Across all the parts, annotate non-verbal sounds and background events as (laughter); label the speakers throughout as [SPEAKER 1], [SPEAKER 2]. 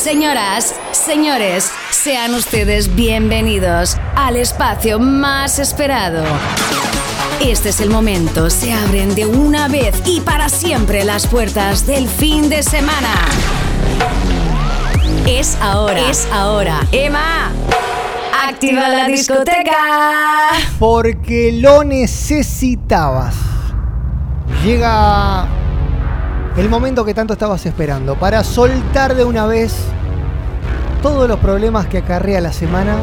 [SPEAKER 1] Señoras, señores, sean ustedes bienvenidos al espacio más esperado. Este es el momento, se abren de una vez y para siempre las puertas del fin de semana. Es ahora, es ahora. Emma, activa la discoteca.
[SPEAKER 2] Porque lo necesitabas. Llega el momento que tanto estabas esperando para soltar de una vez todos los problemas que acarrea la semana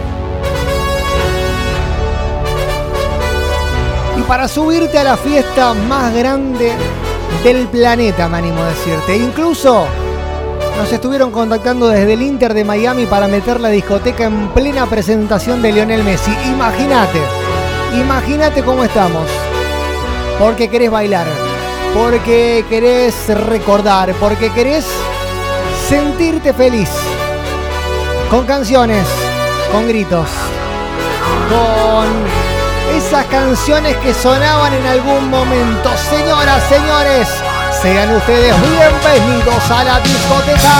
[SPEAKER 2] y para subirte a la fiesta más grande del planeta, me animo a decirte. Incluso nos estuvieron contactando desde el Inter de Miami para meter la discoteca en plena presentación de Lionel Messi. Imagínate, imagínate cómo estamos. Porque querés bailar, porque querés recordar, porque querés sentirte feliz. Con canciones, con gritos, con esas canciones que sonaban en algún momento. Señoras, señores, sean ustedes bienvenidos a la discoteca.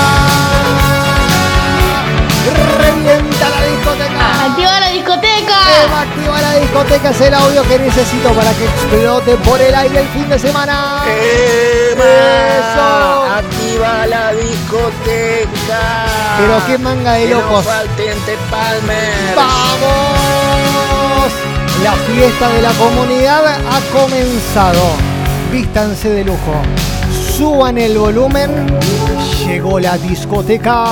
[SPEAKER 2] Discoteca.
[SPEAKER 3] ¡Activa la discoteca!
[SPEAKER 2] La es el audio que necesito para que explote por el aire el fin de semana. Eso.
[SPEAKER 4] Activa la discoteca.
[SPEAKER 2] Pero qué manga de
[SPEAKER 4] Que no
[SPEAKER 2] locos.
[SPEAKER 4] falten Te Palmer.
[SPEAKER 2] ¡Vamos! La fiesta de la comunidad ha comenzado. Vístanse de lujo. Suban el volumen. Llegó la discoteca.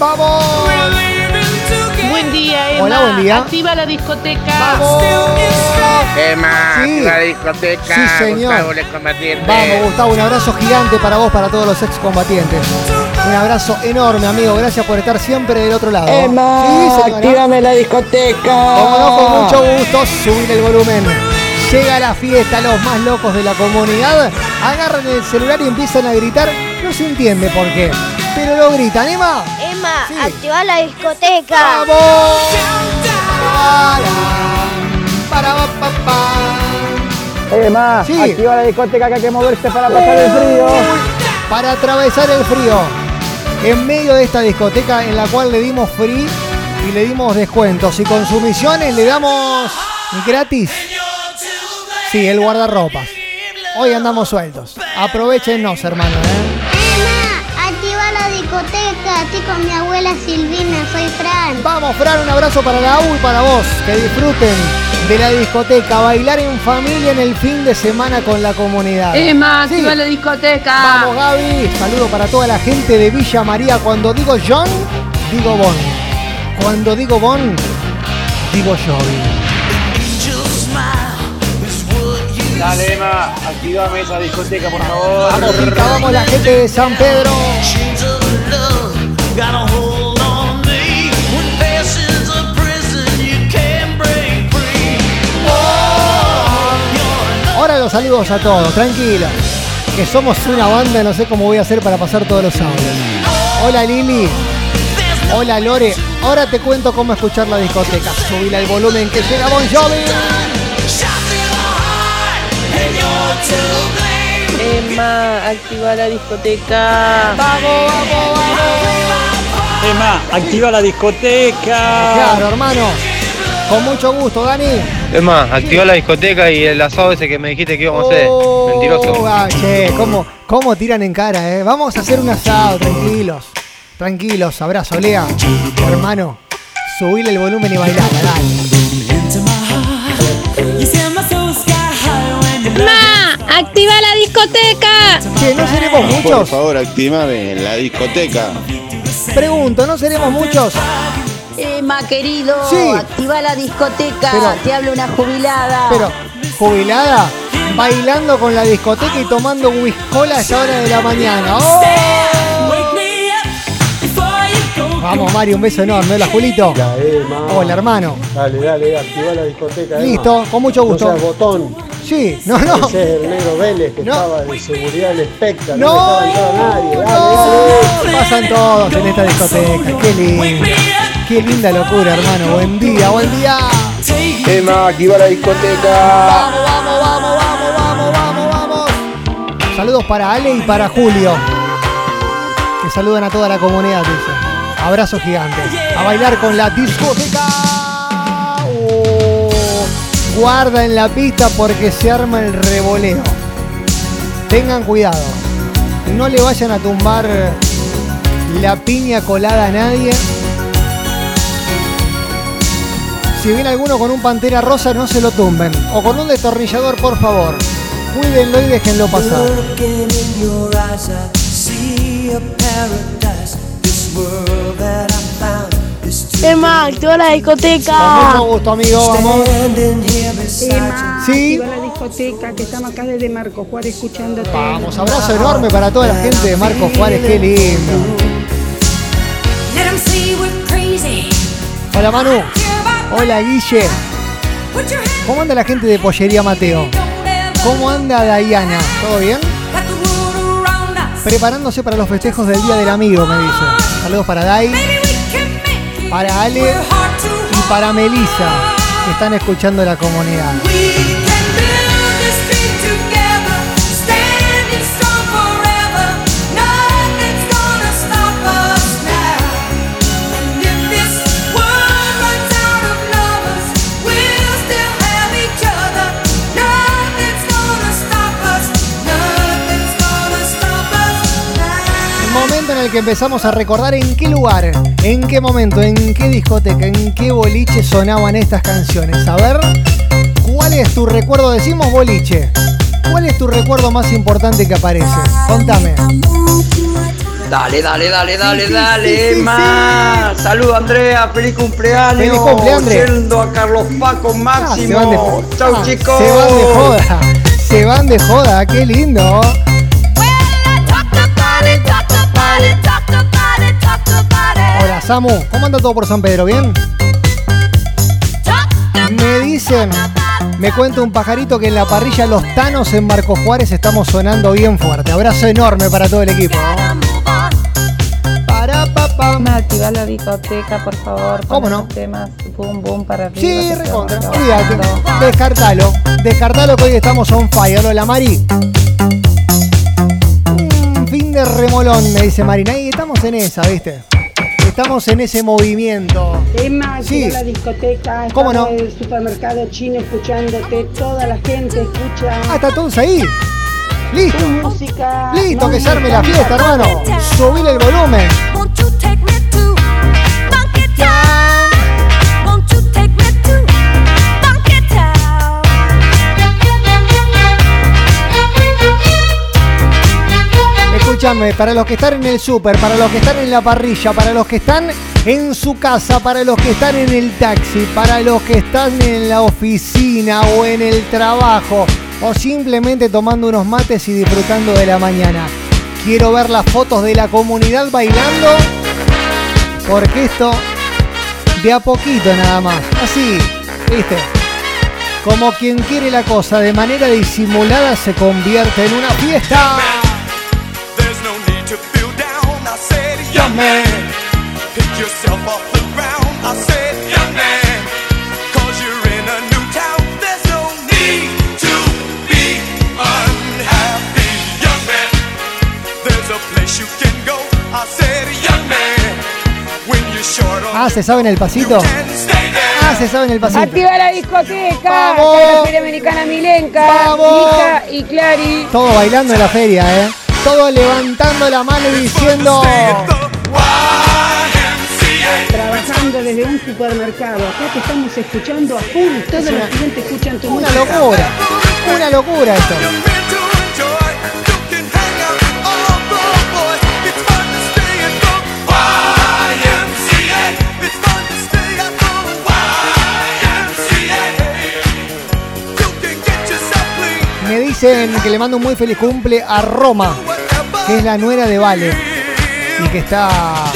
[SPEAKER 2] ¡Vamos!
[SPEAKER 3] Buen día, Emma.
[SPEAKER 2] Hola, buen día.
[SPEAKER 3] Activa la discoteca.
[SPEAKER 2] ¡Vamos!
[SPEAKER 4] Emma,
[SPEAKER 2] Sí.
[SPEAKER 4] la discoteca.
[SPEAKER 2] Sí, señor.
[SPEAKER 4] Gustavo.
[SPEAKER 2] Vamos, Gustavo, un abrazo gigante para vos, para todos los excombatientes. Un abrazo enorme, amigo. Gracias por estar siempre del otro lado.
[SPEAKER 4] Emma,
[SPEAKER 2] Sí, señora.
[SPEAKER 4] actívame la discoteca.
[SPEAKER 2] Como no, con mucho gusto, subir el volumen. Llega la fiesta, los más locos de la comunidad agarran el celular y empiezan a gritar. No se entiende por qué, pero lo gritan. Emma,
[SPEAKER 5] Emma,
[SPEAKER 2] Sí.
[SPEAKER 5] activa la discoteca.
[SPEAKER 2] ¡vamos! Para, para, pa, pa.
[SPEAKER 4] Emma,
[SPEAKER 2] Sí.
[SPEAKER 4] activa la discoteca que hay que moverse para pasar el frío.
[SPEAKER 2] Para atravesar el frío. En medio de esta discoteca en la cual le dimos free y le dimos descuentos y consumiciones le damos gratis. Sí, el guardarropas. Hoy andamos sueltos. Aprovechenos, hermano. ¿eh?
[SPEAKER 5] Estoy con mi abuela Silvina, soy Fran.
[SPEAKER 2] Vamos, Fran, un abrazo para la U y para vos. Que disfruten de la discoteca. Bailar en familia en el fin de semana con la comunidad.
[SPEAKER 3] Emma,
[SPEAKER 2] Sí.
[SPEAKER 3] activa la discoteca.
[SPEAKER 2] Vamos, Gaby. Saludo para toda la gente de Villa María. Cuando digo John, digo Bon. Cuando digo Bon, digo Jovi.
[SPEAKER 6] Dale, Emma, activame esa discoteca, por favor.
[SPEAKER 2] Vamos, Pica, vamos la gente de San Pedro. Ahora los saludos a todos, tranquilos. Que somos una banda, no sé cómo voy a hacer para pasar todos los audios. Hola Lili. Hola Lore. Ahora te cuento cómo escuchar la discoteca. Subile el volumen que llega Bon Jovi.
[SPEAKER 3] Emma, activa la discoteca.
[SPEAKER 2] Vamos, vamos, vamos.
[SPEAKER 6] Emma, activa la discoteca.
[SPEAKER 2] Claro, hermano. Con mucho gusto, Dani.
[SPEAKER 7] Es más, activa la discoteca y el asado ese que me dijiste que íbamos a hacer.
[SPEAKER 2] Oh,
[SPEAKER 7] Mentiroso.
[SPEAKER 2] ah, che, ¿cómo, cómo tiran en cara, eh? Vamos a hacer un asado, tranquilos. Tranquilos, abrazo, Lea. Hermano, subile el volumen y bailar, dale.
[SPEAKER 3] Emma, activa la discoteca.
[SPEAKER 2] Che, ¿no seremos
[SPEAKER 8] Por
[SPEAKER 2] muchos?
[SPEAKER 8] favor, activame la discoteca.
[SPEAKER 2] Pregunto, ¿no seremos muchos?
[SPEAKER 9] Emma, querido,
[SPEAKER 2] Sí.
[SPEAKER 9] activa la discoteca.
[SPEAKER 2] Pero-
[SPEAKER 9] Te habla una jubilada.
[SPEAKER 2] Pero, jubilada, bailando con la discoteca y tomando whiskola a esa hora de la mañana. ¡Oh! Vamos, Mario, un beso enorme. Hola, Julito. Hola, hermano.
[SPEAKER 10] Dale, dale, activa la discoteca. Emma.
[SPEAKER 2] Listo, con mucho
[SPEAKER 10] No
[SPEAKER 2] gusto.
[SPEAKER 10] botón.
[SPEAKER 2] Sí, no, no.
[SPEAKER 10] Ese es el negro Vélez que
[SPEAKER 2] No.
[SPEAKER 10] estaba de seguridad del espectro.
[SPEAKER 2] No,
[SPEAKER 10] No, dejaba entrar a nadie. Dale,
[SPEAKER 2] no, pasan todos en esta discoteca. Qué lindo. Qué linda locura, hermano. Buen día, buen día.
[SPEAKER 8] Emma, activa la discoteca.
[SPEAKER 2] Vamos, vamos, vamos, vamos, vamos, vamos, vamos. Saludos para Ale y para Julio. Que Que saludan a toda la comunidad, dice. Abrazo gigante. A bailar con la discoteca. Oh, guarda en la pista porque se arma el revoleo. Tengan cuidado. No le vayan a tumbar la piña colada a nadie. Si viene alguno con un pantera rosa, no se lo tumben. O con un destornillador, por favor. Cuídenlo y déjenlo pasar.
[SPEAKER 3] Emma, activa la
[SPEAKER 2] Con
[SPEAKER 3] discoteca.
[SPEAKER 2] mucho gusto, amigo. Vamos.
[SPEAKER 11] Emma,
[SPEAKER 2] Sí.
[SPEAKER 11] activa la discoteca que estamos acá desde Marco Juárez escuchándote.
[SPEAKER 2] Vamos, abrazo enorme para toda la gente de Marco Juárez, qué lindo. Hola Manu. Hola Guille. ¿Cómo anda la gente de Pollería Mateo? ¿Cómo anda Dayana? ¿Todo bien? Preparándose para los festejos del Día del Amigo, me dice. Saludos para Dai, para Ale y para Melissa, que están escuchando la comunidad. Que empezamos a recordar en qué lugar, en qué momento, en qué discoteca, en qué boliche sonaban estas canciones. A ver, ¿cuál es tu recuerdo? Decimos boliche. ¿Cuál es tu recuerdo más importante que aparece? Contame.
[SPEAKER 4] Dale, dale, dale, dale,
[SPEAKER 2] Sí,
[SPEAKER 4] dale,
[SPEAKER 2] sí, sí,
[SPEAKER 4] Emma. Salud, Andrea. Feliz cumpleaños.
[SPEAKER 2] Feliz cumple, Andre.
[SPEAKER 4] Yendo a Carlos Paco
[SPEAKER 2] Ah, se
[SPEAKER 4] Máximo.
[SPEAKER 2] van de joda.
[SPEAKER 4] Chau, chicos.
[SPEAKER 2] Se van de joda. Se van de joda, qué lindo. Hola Samu, ¿cómo anda todo por San Pedro? ¿Bien? Me dicen, me cuenta un pajarito que en la parrilla Los Tanos en Marco Juárez estamos sonando bien fuerte. Abrazo enorme para todo el equipo. Para papá.
[SPEAKER 12] Emma, activa la discoteca, por favor.
[SPEAKER 2] ¿Cómo no?
[SPEAKER 12] temas boom boom para arriba.
[SPEAKER 2] Sí, recontra. Descartalo. Descartalo que hoy estamos on fire. Hola Mari. De remolón, me dice Marina. Y estamos en esa, ¿viste? Estamos en ese movimiento.
[SPEAKER 11] Emma,
[SPEAKER 2] Sí.
[SPEAKER 11] la discoteca.
[SPEAKER 2] ¿Cómo no?
[SPEAKER 11] En el supermercado chino escuchándote. Toda la gente escucha.
[SPEAKER 2] Ah, está todos ahí. Listo.
[SPEAKER 11] Música.
[SPEAKER 2] Listo, que se arme la fiesta, hermano. Subile el volumen. Escúchame, para los que están en el súper, para los que están en la parrilla, para los que están en su casa, para los que están en el taxi, para los que están en la oficina o en el trabajo, o simplemente tomando unos mates y disfrutando de la mañana. Quiero ver las fotos de la comunidad bailando, porque esto de a poquito nada más. Así, ¿viste? Como quien quiere la cosa, de manera disimulada se convierte en una fiesta.
[SPEAKER 13] Feel down. I said,
[SPEAKER 2] Young man.
[SPEAKER 13] pick yourself off the ground. I said, young man, cause you're in a new town. There's no need to be unhappy, young man. There's a place you can go. I said, young man, when you're short on
[SPEAKER 2] Ah, ¿se saben el pasito? Ah, se saben el pasito.
[SPEAKER 14] Activa la discoteca.
[SPEAKER 2] Vamos.
[SPEAKER 14] La Feria Americana Milenca.
[SPEAKER 2] Vamos.
[SPEAKER 14] Lija y Clary.
[SPEAKER 2] Todo bailando en la feria, ¿eh? Todo levantando la mano y diciendo...
[SPEAKER 11] Trabajando desde un supermercado. Acá te estamos escuchando a full. Todos
[SPEAKER 2] una-
[SPEAKER 11] los clientes escuchan tu
[SPEAKER 2] Una
[SPEAKER 11] música.
[SPEAKER 2] locura. Una locura esto. Dicen que le mando un muy feliz cumple a Roma, que es la nuera de Vale y que está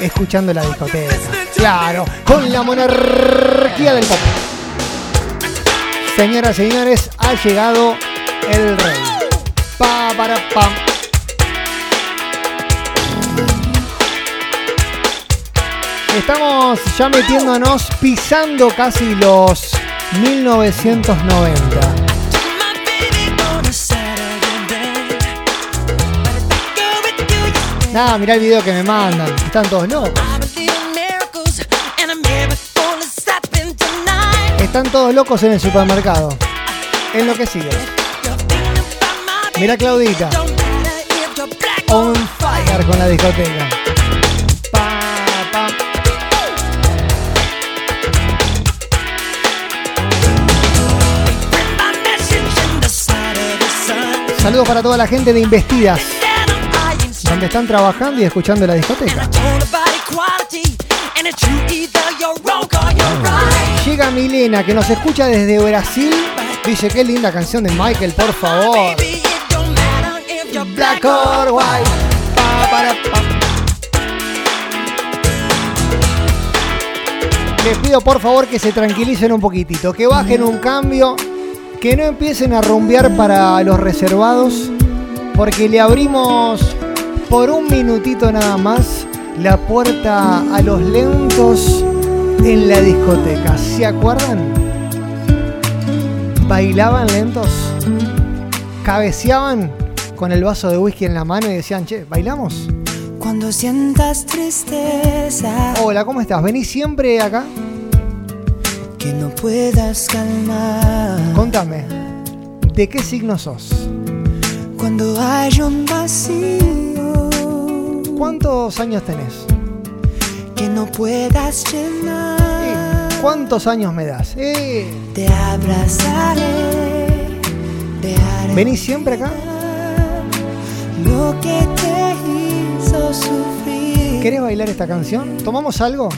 [SPEAKER 2] escuchando la discoteca. Claro, con la monarquía del pop. Señoras y señores, ha llegado el rey. Pa, para, pam. Estamos ya metiéndonos, pisando casi los 1990. Nada, mirá el video que me mandan. Están todos locos. Están todos locos en el supermercado. Enloquecidos. Mirá Claudita. On fire con la discoteca. Pa, pa. Saludos para toda la gente de Investidas, están trabajando y escuchando la discoteca. Llega Milena, que nos escucha desde Brasil. Dice, qué linda canción de Michael, por favor. Black or white. Pa, para, pa. Les pido por favor que se tranquilicen un poquitito, que bajen un cambio, que no empiecen a rumbear para los reservados, porque le abrimos por un minutito nada más la puerta a los lentos en la discoteca. ¿Se acuerdan? ¿Bailaban lentos? ¿Cabeceaban con el vaso de whisky en la mano y decían, che, ¿bailamos?
[SPEAKER 15] Cuando sientas tristeza
[SPEAKER 2] Hola, ¿cómo estás? ¿Venís siempre acá?
[SPEAKER 15] que no puedas calmar.
[SPEAKER 2] Contame, ¿de qué signo sos?
[SPEAKER 15] Cuando hay un vacío
[SPEAKER 2] ¿Cuántos años tenés?
[SPEAKER 15] que no puedas llenar.
[SPEAKER 2] ¿Cuántos años me das? Eh,
[SPEAKER 15] Te abrazaré. Te haré
[SPEAKER 2] ¿Venís siempre acá?
[SPEAKER 15] lo que te hizo sufrir.
[SPEAKER 2] ¿Querés bailar esta canción? ¿Tomamos algo?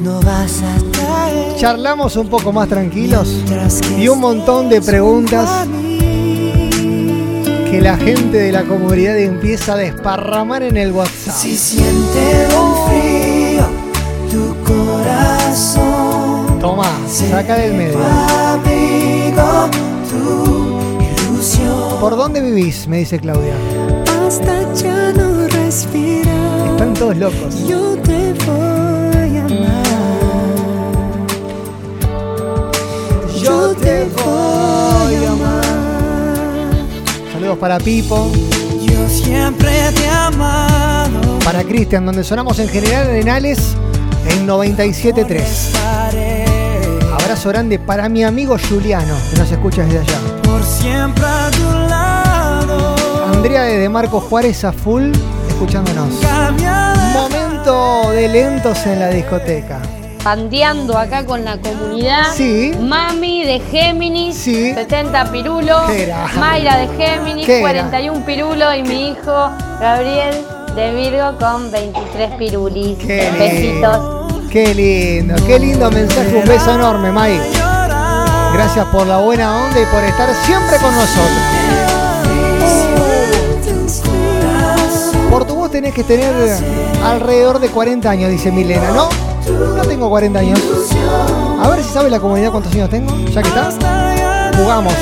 [SPEAKER 15] No vas a.
[SPEAKER 2] Charlamos un poco más tranquilos y un montón de preguntas que la gente de la comunidad empieza a desparramar en el WhatsApp.
[SPEAKER 15] Si siente un frío tu corazón.
[SPEAKER 2] Toma, saca del medio.
[SPEAKER 15] Abrigo tu ilusión.
[SPEAKER 2] ¿Por dónde vivís? Me dice Claudia.
[SPEAKER 15] Hasta ya no respirar.
[SPEAKER 2] Están todos locos.
[SPEAKER 15] Yo te voy a amar. Yo te voy
[SPEAKER 2] Saludos para Pipo,
[SPEAKER 15] Yo siempre te he amado.
[SPEAKER 2] para Cristian, donde sonamos en General Arenales en 97.3.
[SPEAKER 15] Estaré
[SPEAKER 2] Abrazo grande para mi amigo Juliano, que nos escucha desde allá.
[SPEAKER 15] por siempre a tu lado.
[SPEAKER 2] Andrea de Marco Juárez a full, escuchándonos. Momento de lentos en la discoteca.
[SPEAKER 16] Pandeando acá con la comunidad.
[SPEAKER 2] Sí.
[SPEAKER 16] Mami de Géminis,
[SPEAKER 2] Sí.
[SPEAKER 16] 70 pirulos.
[SPEAKER 2] Qué.
[SPEAKER 16] Mayra de Géminis,
[SPEAKER 2] Qué
[SPEAKER 16] 41 pirulos. Y mi hijo Gabriel de Virgo con 23 pirulis.
[SPEAKER 2] Qué lindo.
[SPEAKER 16] Besitos.
[SPEAKER 2] Qué lindo, qué lindo mensaje. Un beso enorme, Mai. Gracias por la buena onda y por estar siempre con nosotros. Por tu voz tenés que tener alrededor de 40 años, dice Milena, ¿no? No tengo 40 años. A ver si sabe la comunidad cuántos años tengo, ya que está. Jugamos.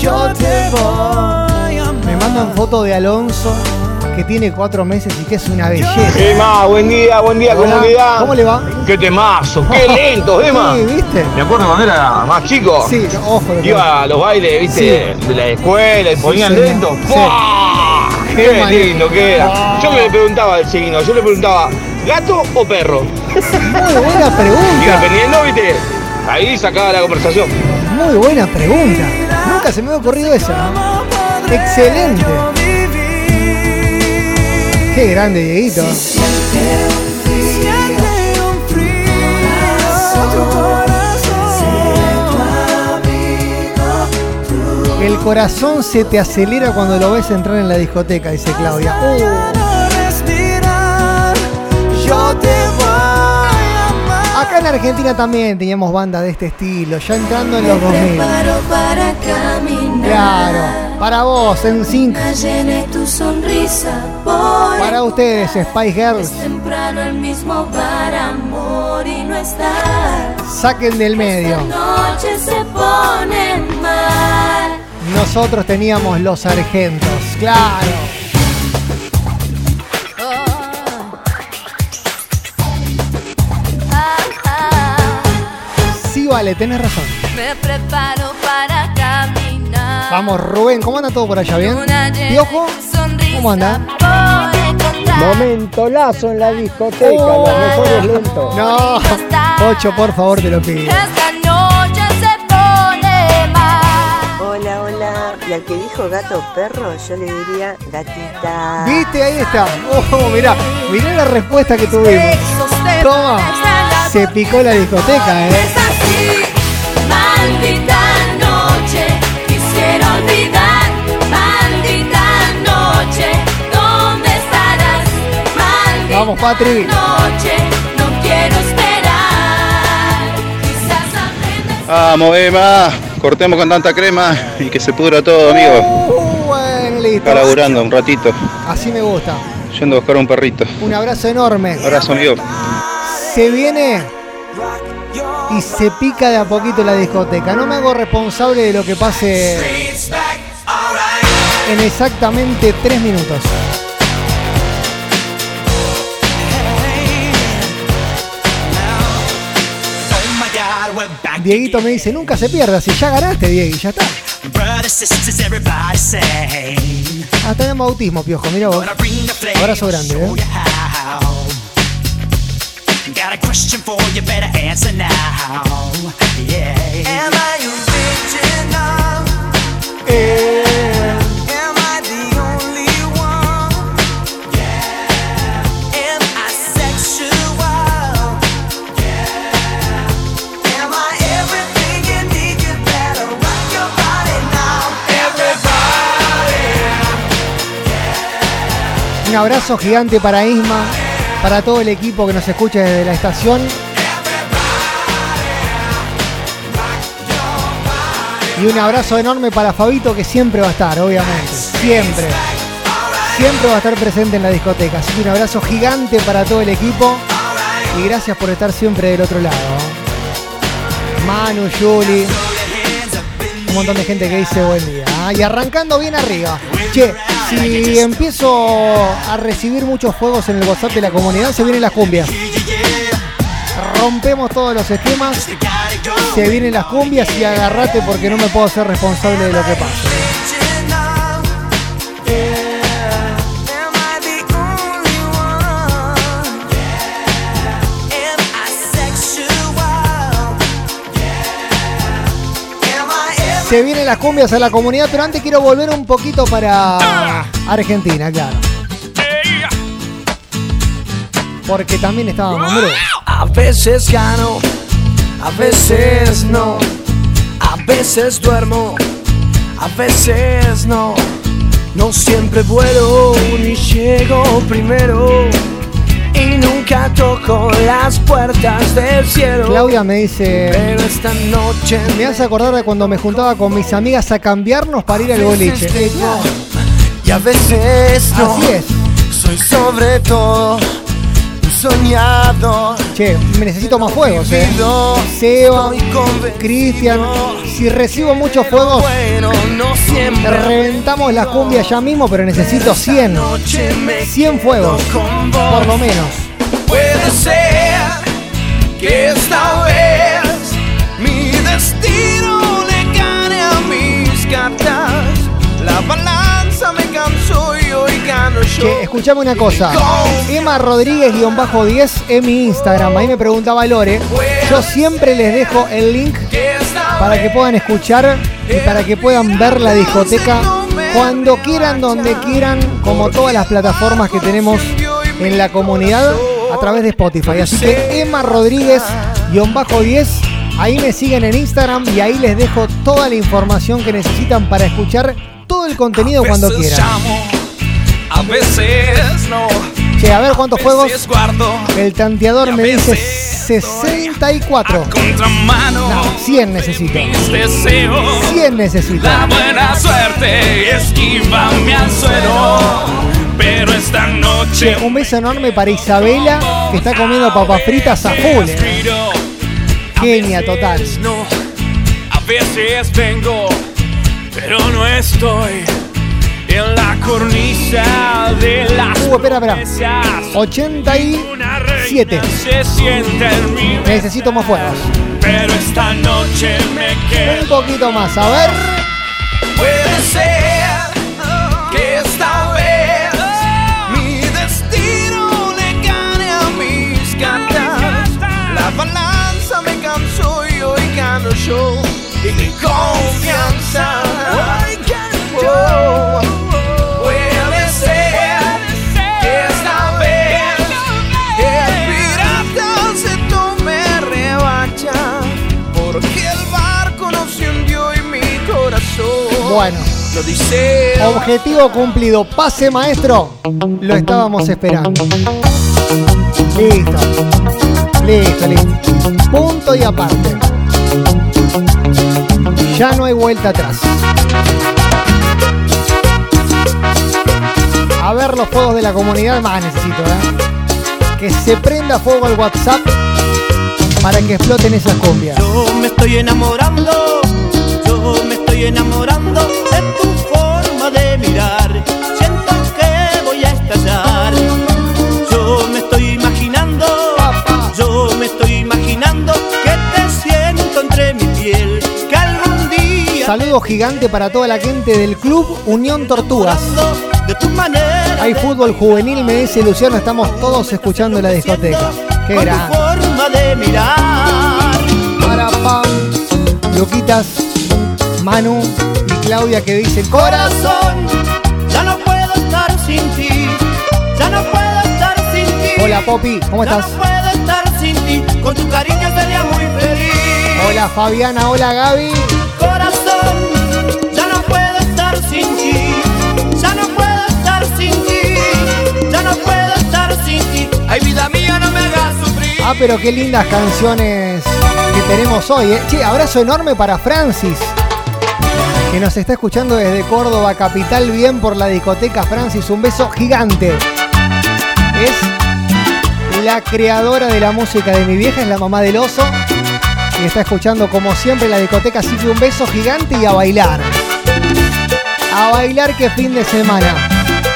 [SPEAKER 15] Yo te voy.
[SPEAKER 2] Me mandan foto de Alonso, que tiene cuatro meses y que es una belleza.
[SPEAKER 6] Emma, buen día, buen día,
[SPEAKER 2] Hola,
[SPEAKER 6] comunidad.
[SPEAKER 2] ¿Cómo le va?
[SPEAKER 6] Qué temazo, qué (laughs) lento, Emma.
[SPEAKER 2] Sí, ¿viste?
[SPEAKER 6] Me acuerdo cuando era más chico.
[SPEAKER 2] Sí, ojo. lo que-
[SPEAKER 6] Iba a los bailes, viste, de la escuela y ponían lento.
[SPEAKER 2] Sí. Qué
[SPEAKER 6] lindo que era. Yo le preguntaba al signo, yo le preguntaba, ¿gato o perro?
[SPEAKER 2] Muy buena
[SPEAKER 6] Y
[SPEAKER 2] pregunta.
[SPEAKER 6] dependiendo, viste, ahí sacaba la conversación.
[SPEAKER 2] Muy buena pregunta. Nunca se me había ocurrido esa. ¿no? Excelente. Qué grande, Dieguito. El corazón se te acelera cuando lo ves entrar en la discoteca, dice Claudia. Uh.
[SPEAKER 15] Yo te voy a amar.
[SPEAKER 2] acá en Argentina también teníamos bandas de este estilo, ya entrando en los 2000.
[SPEAKER 15] Preparo para caminar.
[SPEAKER 2] Claro. Para vos, en Sync.
[SPEAKER 15] Tu sonrisa.
[SPEAKER 2] Para ustedes, Spice Girls.
[SPEAKER 15] temprano el mismo para amor y no estar.
[SPEAKER 2] Saquen del medio.
[SPEAKER 15] Noche se pone mal.
[SPEAKER 2] Nosotros teníamos los sargentos, claro. Vale, tenés razón.
[SPEAKER 15] Me preparo para caminar.
[SPEAKER 2] Vamos, Rubén, ¿cómo anda todo por allá? ¿Bien? ¿Piojo? ¿Cómo anda?
[SPEAKER 17] Momentolazo en la discoteca, los mejores lentos.
[SPEAKER 2] No, Ocho, por favor, te lo pido.
[SPEAKER 18] Esta noche se pone más.
[SPEAKER 19] Hola, hola. Y al que dijo gato perro, yo le diría gatita.
[SPEAKER 2] ¿Viste? Ahí está. Oh, mirá, mirá la respuesta que tuvimos. Toma. Se picó la discoteca, eh.
[SPEAKER 18] Maldita noche, quisiera olvidar. Maldita noche, ¿dónde estarás? Maldita
[SPEAKER 2] Vamos, Patri.
[SPEAKER 18] noche, no quiero esperar. Quizás aprendas.
[SPEAKER 20] Vamos, Emma. Cortemos con tanta crema y que se pudra todo, amigo.
[SPEAKER 2] Uh, bueno, listo.
[SPEAKER 20] Está laburando un ratito.
[SPEAKER 2] Así me gusta.
[SPEAKER 20] Yendo a buscar un perrito.
[SPEAKER 2] Un abrazo enorme.
[SPEAKER 20] Abrazo, amigo.
[SPEAKER 2] Se viene y se pica de a poquito la discoteca. No me hago responsable de lo que pase en exactamente tres minutos. Dieguito me dice, nunca se pierda, si ya ganaste, Diego, ya está. Ah, tenemos autismo, piojo, mira vos. Abrazo grande, ¿eh?
[SPEAKER 15] Got a question for you, better answer now. Yeah. Am I original? Am I the only one? Yeah. Am I sexual? Yeah. Am I everything you need? You better rock your body now. Everybody.
[SPEAKER 2] Un abrazo gigante para Isma, para todo el equipo que nos escucha desde la estación. Y un abrazo enorme para Fabito que siempre va a estar, obviamente. Siempre. Siempre va a estar presente en la discoteca. Así que un abrazo gigante para todo el equipo. Y gracias por estar siempre del otro lado. Manu, Juli. Montón de gente que dice buen día. Ah, Y arrancando bien arriba. Che, si empiezo a recibir muchos juegos en el WhatsApp de la comunidad, se vienen las cumbias. Rompemos todos los esquemas. Se vienen las cumbias y agarrate porque no me puedo ser responsable de lo que pasa. Se vienen las cumbias a la comunidad, pero antes quiero volver un poquito para Argentina, claro. Porque también estábamos, hombre.
[SPEAKER 13] A veces gano, a veces no. A veces duermo, a veces no. No siempre vuelo ni llego primero. Y nunca toco las puertas del cielo.
[SPEAKER 2] Claudia me dice.
[SPEAKER 13] Pero esta noche
[SPEAKER 2] Me hace acordar de cuando me juntaba con mis amigas a cambiarnos para ir al boliche.
[SPEAKER 13] Y a veces no.
[SPEAKER 2] Así es.
[SPEAKER 13] Soy sobre todo un soñador.
[SPEAKER 2] Che, me necesito más fuegos, eh. Seba, Cristian. Si recibo muchos fuegos, reventamos las cumbias ya mismo, pero necesito 100. 100 fuegos, por lo menos.
[SPEAKER 13] Puede ser que esta vez
[SPEAKER 2] Che, escuchame una cosa. Emma Rodríguez-10 en mi Instagram. Ahí me preguntaba Lore. Yo siempre les dejo el link para que puedan escuchar y para que puedan ver la discoteca cuando quieran, donde quieran, como todas las plataformas que tenemos en la comunidad a través de Spotify. Así que Emma Rodríguez-10, ahí me siguen en Instagram y ahí les dejo toda la información que necesitan para escuchar todo el contenido cuando quieran.
[SPEAKER 13] A veces no.
[SPEAKER 2] Che, a ver cuántos juegos.
[SPEAKER 13] veces guardo
[SPEAKER 2] El tanteador me dice 64.
[SPEAKER 13] contramano.
[SPEAKER 2] No, 100 necesito.
[SPEAKER 13] mis deseos.
[SPEAKER 2] 100 necesito.
[SPEAKER 13] La buena suerte esquiva mi anzuelo. Pero esta noche
[SPEAKER 2] Che, un beso enorme para Isabela, que está comiendo papas fritas a full. eh. Genia total.
[SPEAKER 13] No, a veces vengo, pero no estoy en la cornisa de la
[SPEAKER 2] Uh, espera, espera. 87. Necesito más fuegos.
[SPEAKER 13] Pero esta noche me quedo.
[SPEAKER 2] Un poquito más, a ver.
[SPEAKER 13] Puede ser que esta vez mi destino
[SPEAKER 2] le
[SPEAKER 21] gane a mis gatas.
[SPEAKER 13] La
[SPEAKER 21] balanza me cansó y hoy gano yo.
[SPEAKER 13] Y mi confianza.
[SPEAKER 21] Dice.
[SPEAKER 2] objetivo cumplido. Pase maestro. Lo estábamos esperando. Listo. Listo, listo. Punto y aparte. Ya no hay vuelta atrás. A ver los fuegos de la comunidad más necesito, ¿eh? Que se prenda fuego al WhatsApp para que exploten esas cumbias.
[SPEAKER 21] Yo me estoy enamorando, estoy enamorando de tu forma de mirar. Siento que voy a estallar. Yo me estoy imaginando, yo me estoy imaginando que te siento entre mi piel. Que algún día
[SPEAKER 2] Saludo gigante para toda la gente del Club Unión Tortugas.
[SPEAKER 21] de tu manera
[SPEAKER 2] Hay fútbol juvenil, me dice Luciano, estamos todos escuchando en la discoteca. Qué
[SPEAKER 21] con tu
[SPEAKER 2] gran.
[SPEAKER 21] forma de mirar.
[SPEAKER 2] Para pam. Luquitas, Manu y Claudia que dicen
[SPEAKER 21] Corazón, ya no puedo estar sin ti. Ya no puedo estar sin ti.
[SPEAKER 2] Hola Popi, ¿cómo
[SPEAKER 21] Ya
[SPEAKER 2] estás?
[SPEAKER 21] no puedo estar sin ti. Con tu cariño sería muy feliz.
[SPEAKER 2] Hola Fabiana, hola Gaby.
[SPEAKER 21] Corazón, ya no puedo estar sin ti. Ya no puedo estar sin ti. Ya no puedo estar sin ti. Ay, vida mía, no me hagas sufrir.
[SPEAKER 2] Ah, pero qué lindas canciones que tenemos hoy. ¿eh? Che, abrazo enorme para Francis, que nos está escuchando desde Córdoba, capital, bien por la discoteca Francis. Un beso gigante. Es la creadora de la música de mi vieja, es la mamá del oso. Y está escuchando como siempre la discoteca, así que un beso gigante y a bailar. A bailar que fin de semana.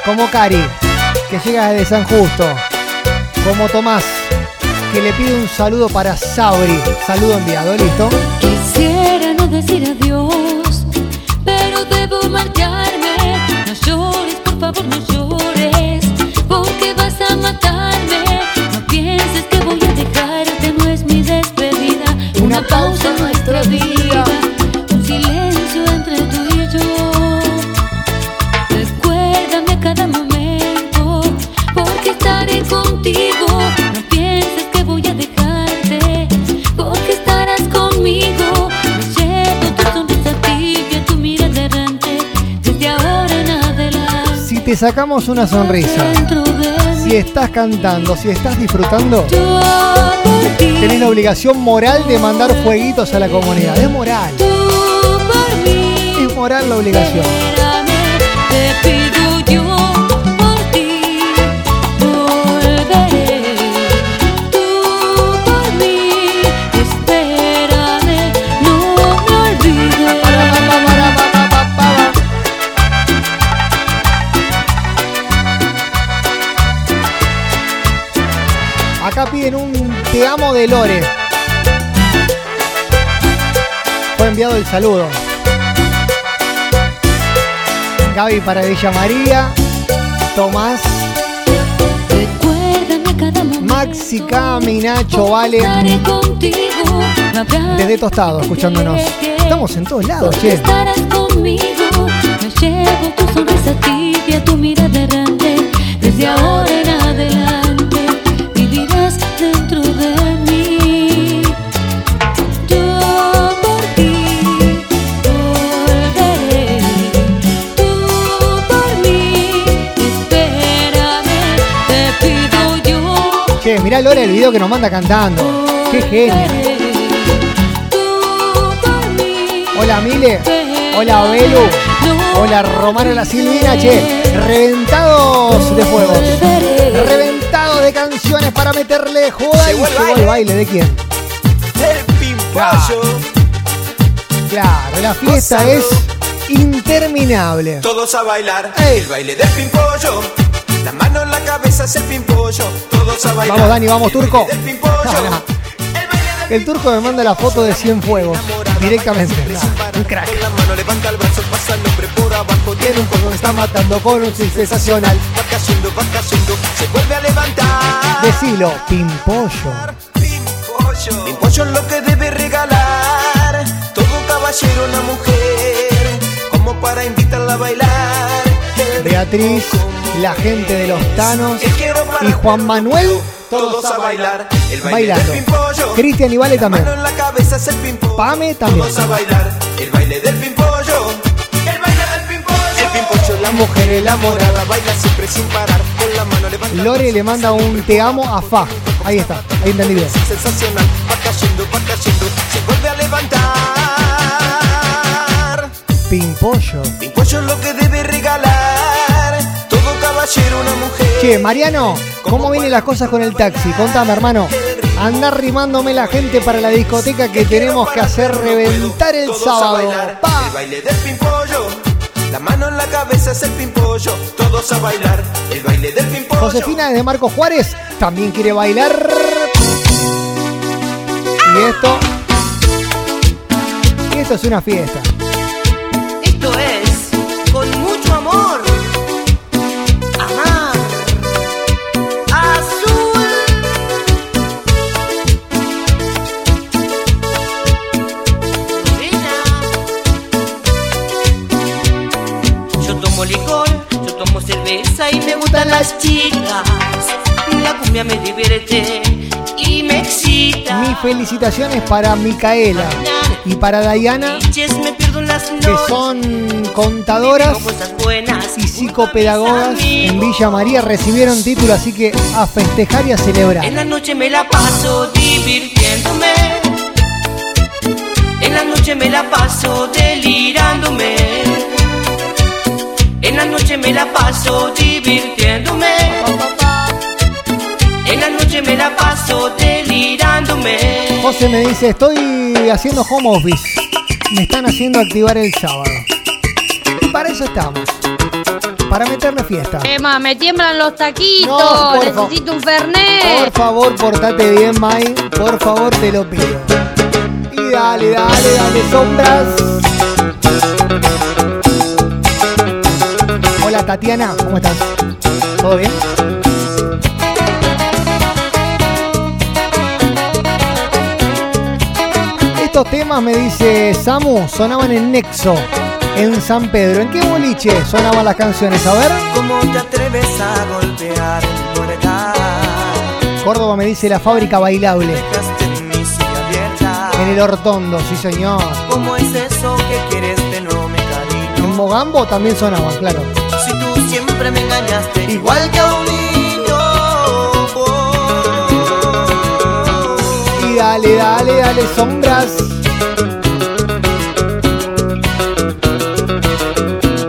[SPEAKER 2] Como Cari, que llega desde San Justo. Como Tomás, que le pide un saludo para Sabri. Saludo enviado, ¿listo?
[SPEAKER 22] Quisiera no decir adiós, debo marcharme. No llores, por favor, no llores,
[SPEAKER 2] te sacamos una sonrisa, si estás cantando, si estás disfrutando, tenés la obligación moral de mandar fueguitos a la comunidad. Es moral. Es moral la obligación. Acá piden un te amo de Lore. Fue enviado el saludo. Gaby para Villa María. Tomás. Maxi Cami, Nacho, Vale. Desde Tostado, escuchándonos. Estamos en todos lados, che.
[SPEAKER 22] Estarás conmigo, me llevo tu sonrisa tibia, tu mirada errante. Desde ahora en adelante
[SPEAKER 2] mirá el video que nos manda cantando. Qué genia. Hola Mile. Hola Belu. Hola Romano La Silvina, che. Reventados de fuegos. Reventados de canciones para meterle joda y
[SPEAKER 21] Llegó el baile.
[SPEAKER 2] de quién.
[SPEAKER 21] El pimpollo.
[SPEAKER 2] Claro, la fiesta es interminable.
[SPEAKER 21] Todos a bailar el baile del pimpollo. La mano en la cabeza es el pimpollo.
[SPEAKER 2] Vamos Dani, vamos Turco. El turco me manda la foto de 100 fuegos directamente. Nah, un crack. Tiene un poco que está matando con un sensacional.
[SPEAKER 21] Se vuelve a levantar.
[SPEAKER 2] Decilo, pimpollo.
[SPEAKER 21] Pimpollo. Pimpollo es lo que debe regalar. Todo caballero, una mujer. Como para invitarla a bailar.
[SPEAKER 2] Beatriz, la gente de los Tanos
[SPEAKER 21] El
[SPEAKER 2] y Juan Manuel
[SPEAKER 21] Todos a bailar. El baile
[SPEAKER 2] bailando.
[SPEAKER 21] del pimpollo.
[SPEAKER 2] Cristian y Vale
[SPEAKER 21] La
[SPEAKER 2] también.
[SPEAKER 21] mano en la cabeza es el pimpollo.
[SPEAKER 2] Pame también.
[SPEAKER 21] Todos a bailar. El baile del pimpollo. El baile La mujer enamorada baila siempre sin parar con la mano levantada.
[SPEAKER 2] Lore le manda un te amo a Fa. Ahí está, ahí entendido.
[SPEAKER 21] Sensacional, va cayendo, va cayendo, se vuelve a levantar.
[SPEAKER 2] Pimpollo.
[SPEAKER 21] Pimpollo es lo que debe
[SPEAKER 2] Che, Mariano, ¿cómo vienen las cosas con el taxi? Contame, hermano. Andar rimándome la gente para la discoteca que tenemos que hacer reventar el sábado.
[SPEAKER 21] bailar, el baile del pimpollo. La mano en la cabeza es el pimpollo. Todos a bailar, el baile del pimpollo.
[SPEAKER 2] Josefina desde Marcos Juárez también quiere bailar. Y esto. Y esto es una fiesta.
[SPEAKER 23] Gustan las chicas. La cumbia me divierte y me excita.
[SPEAKER 2] Mis felicitaciones para Micaela y para Dayana, que son contadoras y psicopedagogas en Villa María. Recibieron título, así que a festejar y a celebrar.
[SPEAKER 23] En la noche me la paso divirtiéndome. En la noche me la paso delirándome. En la noche me la paso divirtiéndome. En la noche me la paso delirándome.
[SPEAKER 2] José me dice, estoy haciendo home office. Me están haciendo activar el sábado. Y para eso estamos. Para meterle fiesta.
[SPEAKER 16] Emma, me tiemblan los taquitos.
[SPEAKER 2] No,
[SPEAKER 16] Necesito un fernet.
[SPEAKER 2] Por favor, portate bien, Mai. Por favor, te lo pido. Y dale, dale, dale, sombras. Hola, Tatiana. ¿Cómo estás? ¿Todo bien? Estos temas, me dice Samu, sonaban en Nexo, en San Pedro. ¿En qué boliche sonaban las canciones? A ver.
[SPEAKER 21] ¿Cómo te atreves a golpear el puerta?
[SPEAKER 2] Córdoba me dice la fábrica bailable. En el Hortondo, sí señor.
[SPEAKER 21] ¿Cómo es eso que quieres de no me?
[SPEAKER 2] En Mogambo también sonaban, claro.
[SPEAKER 21] Siempre me engañaste igual que a un niño.
[SPEAKER 2] Y dale, dale, dale, sombras.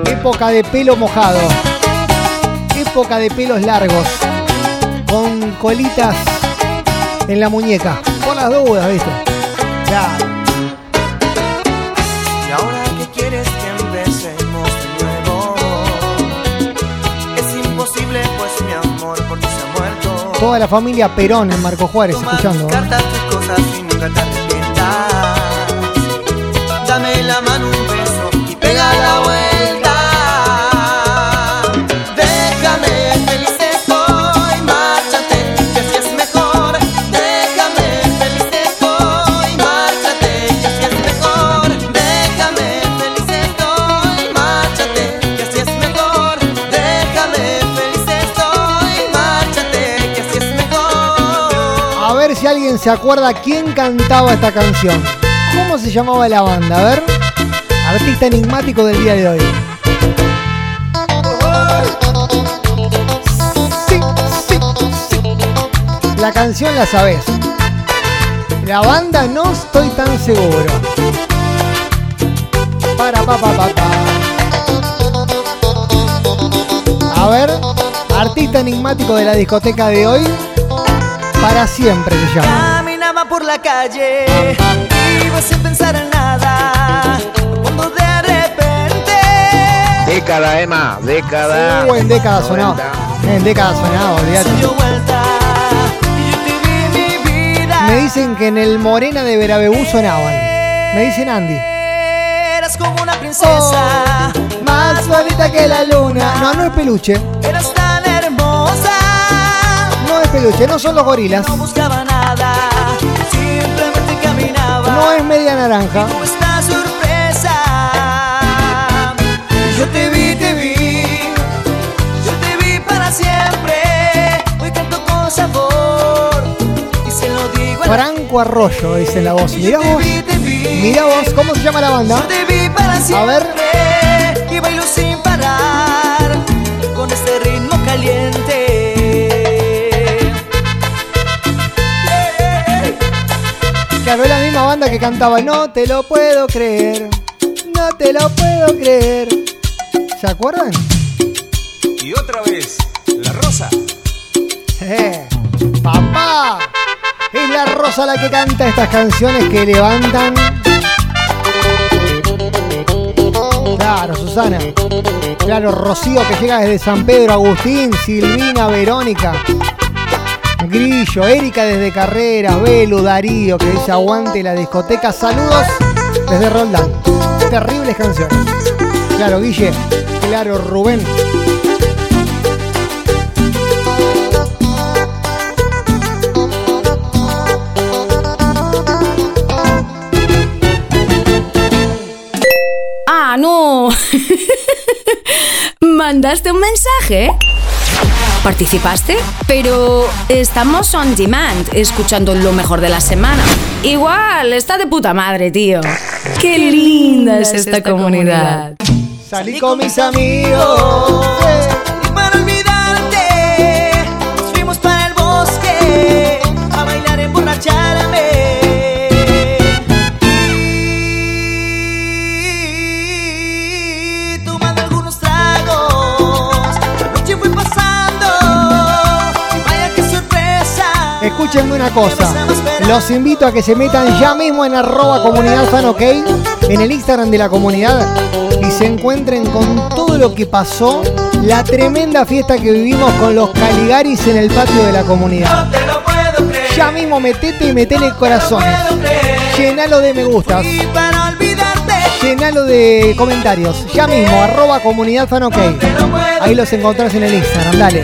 [SPEAKER 2] Época de pelo mojado. Época de pelos largos. Con colitas en la muñeca. Por las dudas, ¿viste? Claro. Toda la familia Perón en Marco Juárez escuchando. ¿eh? Se acuerda quién cantaba esta canción. ¿Cómo se llamaba la banda? A ver. Artista enigmático del día de hoy. La canción la sabes. La banda no estoy tan seguro. Para pa pa pa pa. A ver, artista enigmático de la discoteca de hoy. Para siempre se llama.
[SPEAKER 21] Por la calle, iba sin pensar en nada. Cuando de repente
[SPEAKER 8] Década, Emma, década.
[SPEAKER 2] Uh, en década sonaba. En década sonaba, olvídate. Me dicen que en el Morena de Verabebú sonaban. Me dicen Andy.
[SPEAKER 21] Eras como una princesa,
[SPEAKER 2] Más bonita que la luna. No, no es peluche.
[SPEAKER 21] eras tan hermosa.
[SPEAKER 2] No es peluche, no son los gorilas.
[SPEAKER 21] No
[SPEAKER 2] No es media naranja.
[SPEAKER 21] Esta sorpresa. Yo te vi, te vi, yo te vi para siempre. Hoy canto con sabor y se lo digo a la
[SPEAKER 2] Franco Arroyo, dice la voz. Mirá vos. Mirá vos, ¿cómo se llama la banda?
[SPEAKER 21] Yo te vi para siempre.
[SPEAKER 2] A ver.
[SPEAKER 21] Y bailo sin parar.
[SPEAKER 24] caliente.
[SPEAKER 2] Claro, es la misma banda que cantaba No te lo puedo creer, no te lo puedo creer. ¿Se acuerdan?
[SPEAKER 21] Y otra vez, la rosa.
[SPEAKER 2] Eh, papá, es la Rosa la que canta estas canciones que levantan. Claro, Susana. Claro, Rocío que llega desde San Pedro, Agustín, Silvina, Verónica. Grillo, Erika desde Carreras, Belu, Darío que dice aguante la discoteca. Saludos desde Roldán. Terribles canciones. Claro, Guille. Claro, Rubén.
[SPEAKER 1] Ah, no. (laughs) ¿Mandaste un mensaje? ¿Participaste? Pero estamos on demand, escuchando lo mejor de la semana. Igual, está de puta madre, tío. Qué linda es esta comunidad.
[SPEAKER 2] Salí con mis amigos. Escúchenme una cosa. Los invito a que se metan ya mismo en arroba comunidad fan ok, en el Instagram de la comunidad, y se encuentren con todo lo que pasó, la tremenda fiesta que vivimos con los Caligaris en el patio de la comunidad. Ya mismo metete y metele corazones. Llenalo de me gustas. Llenalo de comentarios. Ya mismo, arroba comunidad fan ok. Ahí los encontrás en el Instagram, dale.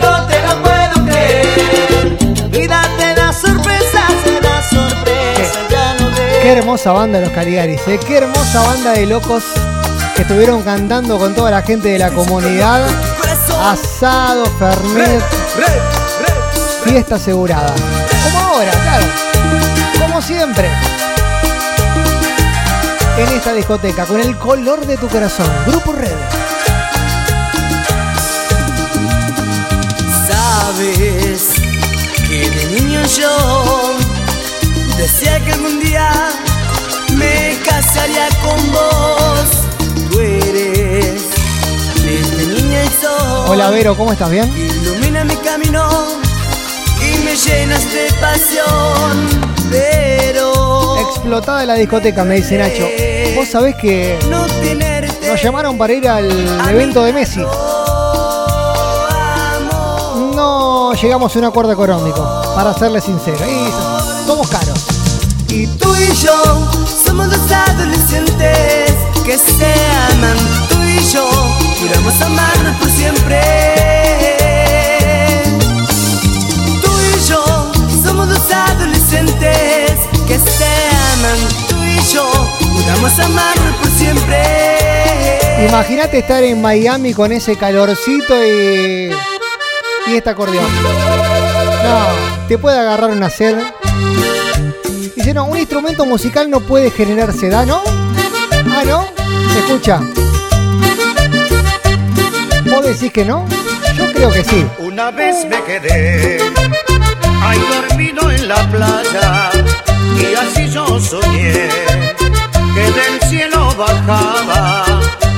[SPEAKER 2] Qué hermosa banda los Caligaris, ¿eh? qué hermosa banda de locos que estuvieron cantando con toda la gente de la comunidad. Asado, Fernet, fiesta asegurada. Como ahora, claro. Como siempre. En esta discoteca, con el color de tu corazón. Grupo Red.
[SPEAKER 24] Sabes que de niño yo decía que algún día me casaría con vos. Tú eres desde niña y sol.
[SPEAKER 2] Hola Vero, ¿cómo estás? ¿Bien?
[SPEAKER 24] Ilumina mi camino y me llenas de pasión. Pero
[SPEAKER 2] Explotada la discoteca, me dice Nacho. Vos sabés que
[SPEAKER 24] no
[SPEAKER 2] nos llamaron para ir al evento de Messi. No llegamos a un acuerdo económico, para serle sincero. Y.
[SPEAKER 24] Y tú y yo somos dos adolescentes que se aman. Tú y yo juramos amarnos por siempre. Tú y yo somos dos adolescentes que se aman. Tú y yo juramos amarnos por siempre.
[SPEAKER 2] Imagínate estar en Miami con ese calorcito y. y este acordeón. No, te puede agarrar una sed. Un instrumento musical no puede generar sed, ¿ah, no? Ah, ¿no? Escucha. ¿Vos decís que no? Yo creo que sí.
[SPEAKER 21] Una vez me quedé ahí dormido en la playa y así yo soñé que del cielo bajaba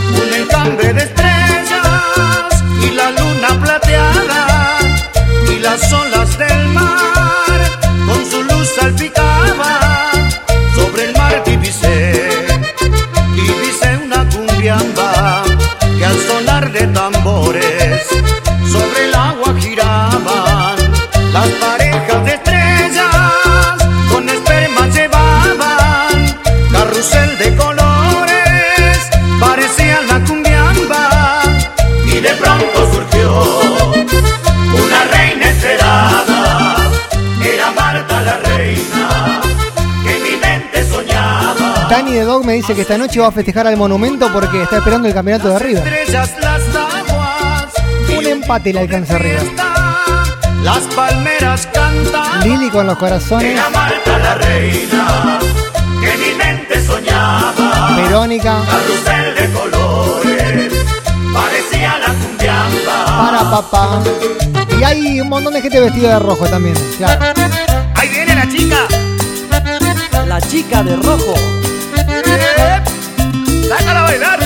[SPEAKER 21] un enjambre de estrellas y la luna plateada y las olas del mar
[SPEAKER 2] me dice que esta noche va a festejar al monumento porque está esperando el campeonato de
[SPEAKER 21] aguas
[SPEAKER 2] Un empate le alcanza a River.
[SPEAKER 21] las palmeras cantan
[SPEAKER 2] Lili con los corazones.
[SPEAKER 21] Era Marta la reina que mi mente soñaba.
[SPEAKER 2] Verónica.
[SPEAKER 21] Carrusel de colores parecía la cumbiamba
[SPEAKER 2] Para papá. Y hay un montón de gente vestida de rojo también, claro.
[SPEAKER 21] Ahí viene la chica.
[SPEAKER 25] La chica de rojo.
[SPEAKER 21] Sácala a bailar.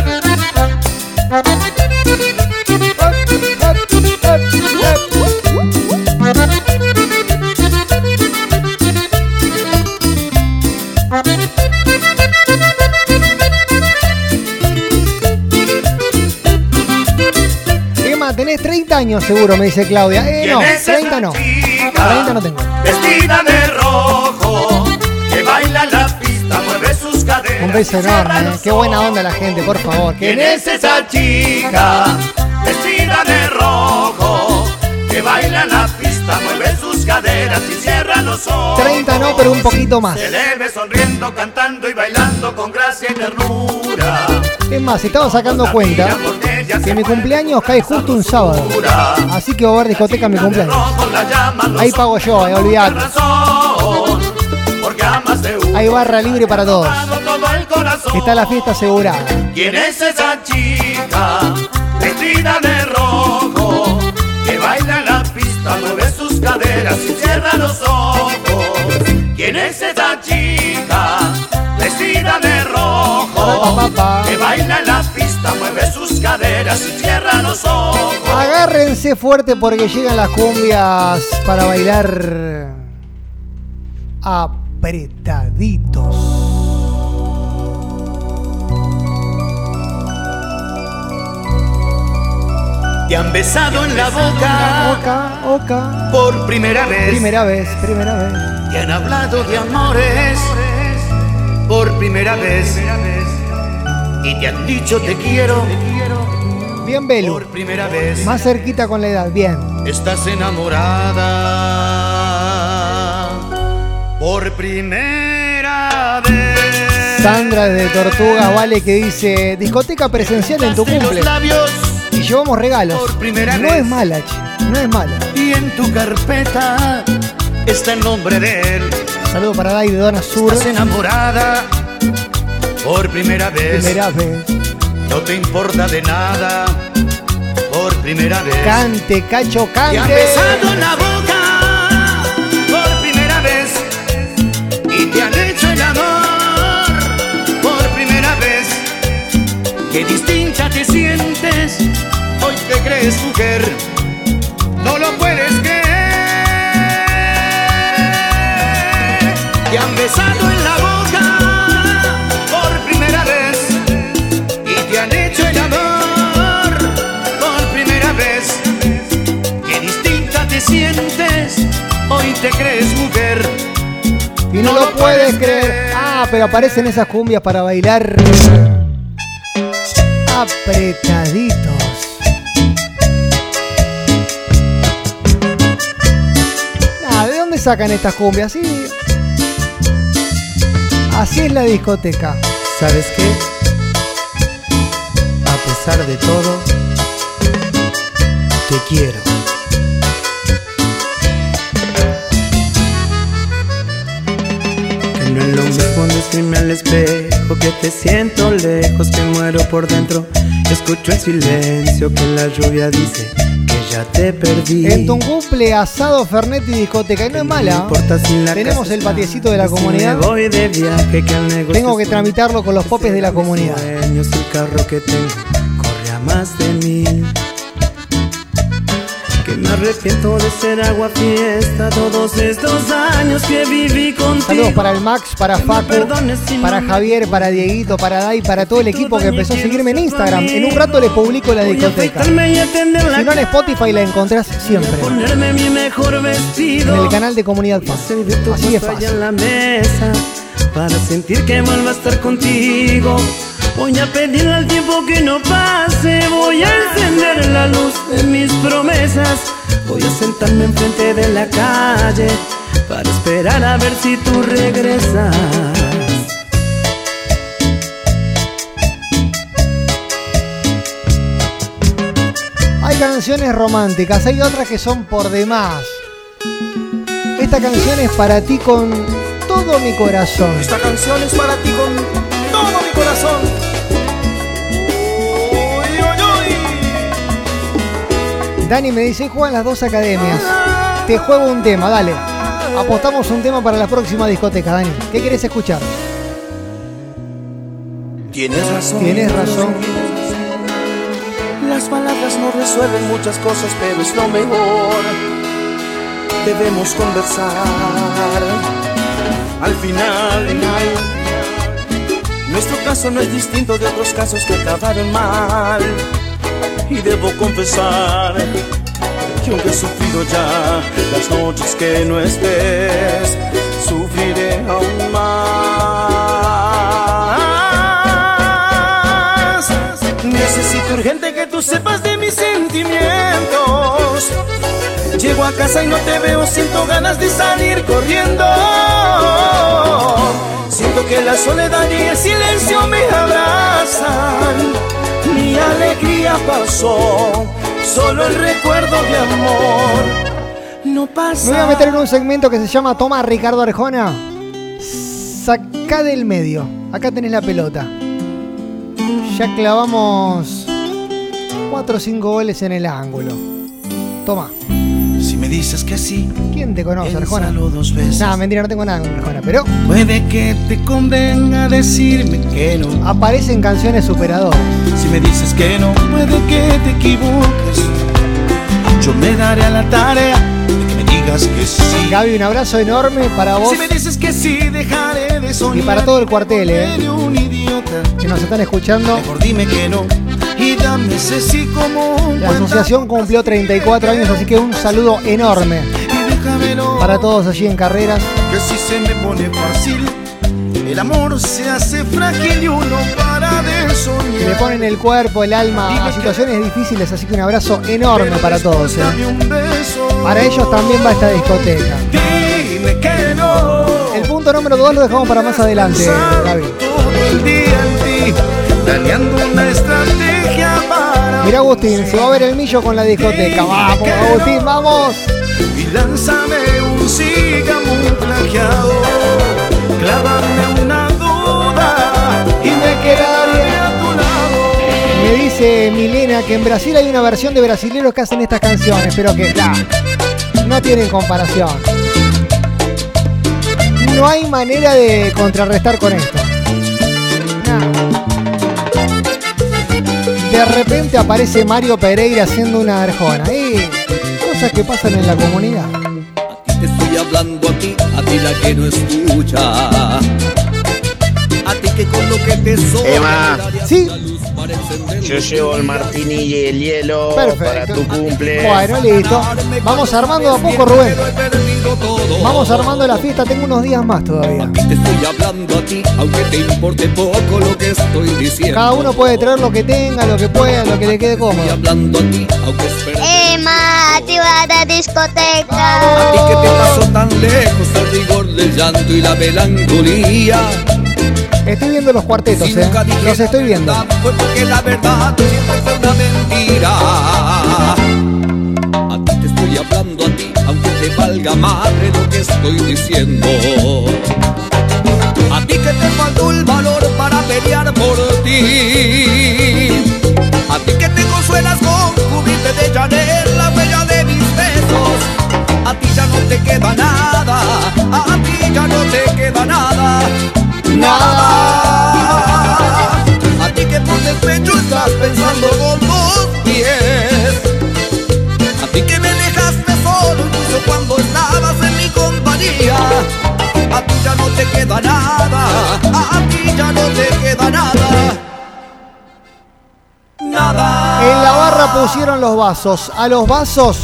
[SPEAKER 2] Emma, tenés 30 años seguro, me dice Claudia. Eh, no,
[SPEAKER 21] ¿Quién es esa
[SPEAKER 2] 30 no.
[SPEAKER 21] chica?
[SPEAKER 2] 30 no tengo.
[SPEAKER 21] Vestida de rojo,
[SPEAKER 2] beso enorme. Qué buena onda la gente, por favor.
[SPEAKER 21] ¿Quién es esa chica? Vestida de rojo, que baila en la pista, mueve sus caderas y cierra los ojos.
[SPEAKER 2] 30 no, pero un poquito más.
[SPEAKER 21] Se le ve sonriendo, cantando y bailando con gracia y ternura.
[SPEAKER 2] Es más, estaba sacando cuenta que mi cumpleaños cae justo un sábado. Así que va a haber discoteca en mi cumpleaños. Ahí pago yo, eh, olvidate. Hay barra libre para todos.
[SPEAKER 21] Corazón.
[SPEAKER 2] Está la fiesta asegurada.
[SPEAKER 21] ¿Quién es esa chica vestida de rojo que baila en la pista, mueve sus caderas y cierra los ojos? ¿Quién es esa chica vestida de rojo que baila en la pista, mueve sus caderas y cierra los ojos?
[SPEAKER 2] Agárrense fuerte porque llegan las cumbias para bailar apretaditos.
[SPEAKER 21] Te han besado en la boca
[SPEAKER 2] Oca, oca.
[SPEAKER 21] por primera vez.
[SPEAKER 2] Primera vez, primera vez.
[SPEAKER 21] Te han hablado de amores por primera vez. Y te han dicho te quiero
[SPEAKER 2] Bien, Belu.
[SPEAKER 21] por primera vez.
[SPEAKER 2] Más cerquita con la edad, bien.
[SPEAKER 21] Estás enamorada por primera vez.
[SPEAKER 2] Sandra de Tortuga Vale que dice discoteca presencial en tu cumple.
[SPEAKER 21] los labios
[SPEAKER 2] llevamos regalos.
[SPEAKER 21] por primera
[SPEAKER 2] No
[SPEAKER 21] vez.
[SPEAKER 2] es mala, che, no es mala.
[SPEAKER 21] y en tu carpeta está el nombre de él.
[SPEAKER 2] Saludo para Dai de Dona Sur.
[SPEAKER 21] Estás enamorada por primera vez.
[SPEAKER 2] Primera vez.
[SPEAKER 21] No te importa de nada por primera vez.
[SPEAKER 2] Cante, cacho,
[SPEAKER 21] Te han
[SPEAKER 2] cante.
[SPEAKER 21] besado en la boca por primera vez y te han hecho el amor por primera vez. Qué distinta te sientes, hoy te crees mujer, no lo puedes creer. Te han besado en la boca por primera vez y te han hecho el amor por primera vez. Qué distinta te sientes, hoy te crees mujer.
[SPEAKER 2] Y no, lo puedes creer. Ah, pero aparecen esas cumbias para bailar (laughs) apretaditos. Sacan estas cumbias? Sí. Así es la discoteca.
[SPEAKER 25] ¿Sabes qué? A pesar de todo, te quiero. Que no es lo mismo decirme al espejo que te siento lejos, que muero por dentro. Escucho el silencio que la lluvia dice ya te perdí.
[SPEAKER 2] En tu cumple asado, Fernet y discoteca. Y no es mala.
[SPEAKER 25] la
[SPEAKER 2] Tenemos el patiecito de la comunidad. Tengo que tramitarlo con los popes de la comunidad.
[SPEAKER 25] más de mil. Que me arrepiento de ser agua fiesta todos estos años que viví contigo.
[SPEAKER 2] Saludos para el Max, para Facu, para Javier, para Dieguito, para Dai, para todo el equipo que empezó a seguirme en Instagram. En un rato les publico la discoteca. Si no en Spotify la encontrás siempre.
[SPEAKER 25] ponerme mi mejor vestido.
[SPEAKER 2] En el canal de Comunidad
[SPEAKER 25] tu
[SPEAKER 2] Así
[SPEAKER 25] allá
[SPEAKER 2] fácil.
[SPEAKER 25] en la mesa para sentir que vuelvo a estar contigo. Voy a pedirle al tiempo que no pase, voy a encender la luz de mis promesas. Voy a sentarme enfrente de la calle para esperar a ver si tú regresas.
[SPEAKER 2] Hay canciones románticas, hay otras que son por demás. Esta canción es para ti con todo mi corazón.
[SPEAKER 21] Esta canción es para ti con todo mi corazón.
[SPEAKER 2] Dani me dice, juegan las dos academias. Te juego un tema, dale. Apostamos un tema para la próxima discoteca, Dani. ¿Qué querés escuchar?
[SPEAKER 21] Tienes razón.
[SPEAKER 2] Tienes razón.
[SPEAKER 21] Las palabras no resuelven muchas cosas, pero es lo mejor. Debemos conversar. Al final, nuestro caso no es distinto de otros casos que acabaron mal. Y debo confesar que aunque he sufrido ya las noches que no estés, sufriré aún más. Necesito urgente que tú sepas de mis sentimientos. Llego a casa y no te veo, siento ganas de salir corriendo. Siento que la soledad y el silencio me abrazan. Alegría pasó, solo el recuerdo de amor no pasa.
[SPEAKER 2] Me voy a meter en un segmento que se llama Toma Ricardo Arjona. Sacá del medio. Acá tenés la pelota. Ya clavamos 4 o 5 goles en el ángulo. Toma.
[SPEAKER 21] Dices que sí,
[SPEAKER 2] ¿Quién te conoce, Arjona?
[SPEAKER 21] dos veces.
[SPEAKER 2] Nada, mentira, no tengo nada con Arjona, pero
[SPEAKER 21] Puede que te convenga decirme que no.
[SPEAKER 2] aparecen canciones superadoras.
[SPEAKER 21] Si me dices que no, puede que te equivoques. Yo me daré a la tarea de que me digas que sí.
[SPEAKER 2] Gaby, un abrazo enorme para vos
[SPEAKER 21] Si me dices que sí, dejaré de soñar.
[SPEAKER 2] y para todo el cuartel, eh,
[SPEAKER 21] un idiota.
[SPEAKER 2] que nos están escuchando.
[SPEAKER 21] Mejor dime que no
[SPEAKER 2] La asociación cumplió 34 años, así que un saludo enorme para todos allí en carreras.
[SPEAKER 21] Que si se me pone fácil, el amor se hace frágil y uno para de
[SPEAKER 2] Que
[SPEAKER 21] soñar.
[SPEAKER 2] le ponen el cuerpo, el alma a situaciones difíciles, así que un abrazo enorme para todos. eh. Para ellos también va esta discoteca.
[SPEAKER 21] Dime que no.
[SPEAKER 2] El punto número 2 lo dejamos para más adelante, Gaby. Mira Agustín, se va a ver el millo con la discoteca. Vamos, Agustín, vamos.
[SPEAKER 21] Y lánzame un camuflajeado. Clávame una duda y me quedaré a tu lado.
[SPEAKER 2] Me dice Milena que en Brasil hay una versión de brasileros que hacen estas canciones, pero que nah, no tienen comparación. No hay manera de contrarrestar con esto. Nah. De repente aparece Mario Pereira haciendo una arjona. Y cosas que pasan en la comunidad.
[SPEAKER 26] Te estoy hablando a ti, a ti la que no escucha. A ti que con lo que te sobra.
[SPEAKER 6] Emma.
[SPEAKER 2] Sí.
[SPEAKER 6] Yo llevo el martini y el hielo para tu cumple.
[SPEAKER 2] Bueno, listo. Vamos armando a poco, Rubén. Vamos armando la fiesta. Tengo unos días más todavía.
[SPEAKER 26] Te estoy hablando a ti, aunque te importe poco lo que estoy diciendo.
[SPEAKER 2] Cada uno puede traer lo que tenga, lo que pueda, lo que le quede cómodo.
[SPEAKER 26] Hablando a ti, aunque espero.
[SPEAKER 27] Emma, activa la discoteca.
[SPEAKER 26] A ti que te pasó tan lejos el rigor del llanto y la melancolía.
[SPEAKER 2] Estoy viendo los cuartetos, eh. Los estoy viendo.
[SPEAKER 26] Fue porque la verdad siempre fue una mentira. A ti te estoy hablando a ti, aunque te valga madre lo que estoy diciendo. A ti que te faltó el valor para pelear por ti. A ti que te consuelas con cubrirte de Chanel la huella de mis besos. A ti ya no te queda nada, a ti ya no te queda nada. Nada. A ti que por despecho estás pensando con dos pies. A ti que me dejaste solo incluso cuando estabas en mi compañía. A ti ya no te queda nada, a ti ya no te queda nada. Nada.
[SPEAKER 2] En la barra pusieron los vasos. A los vasos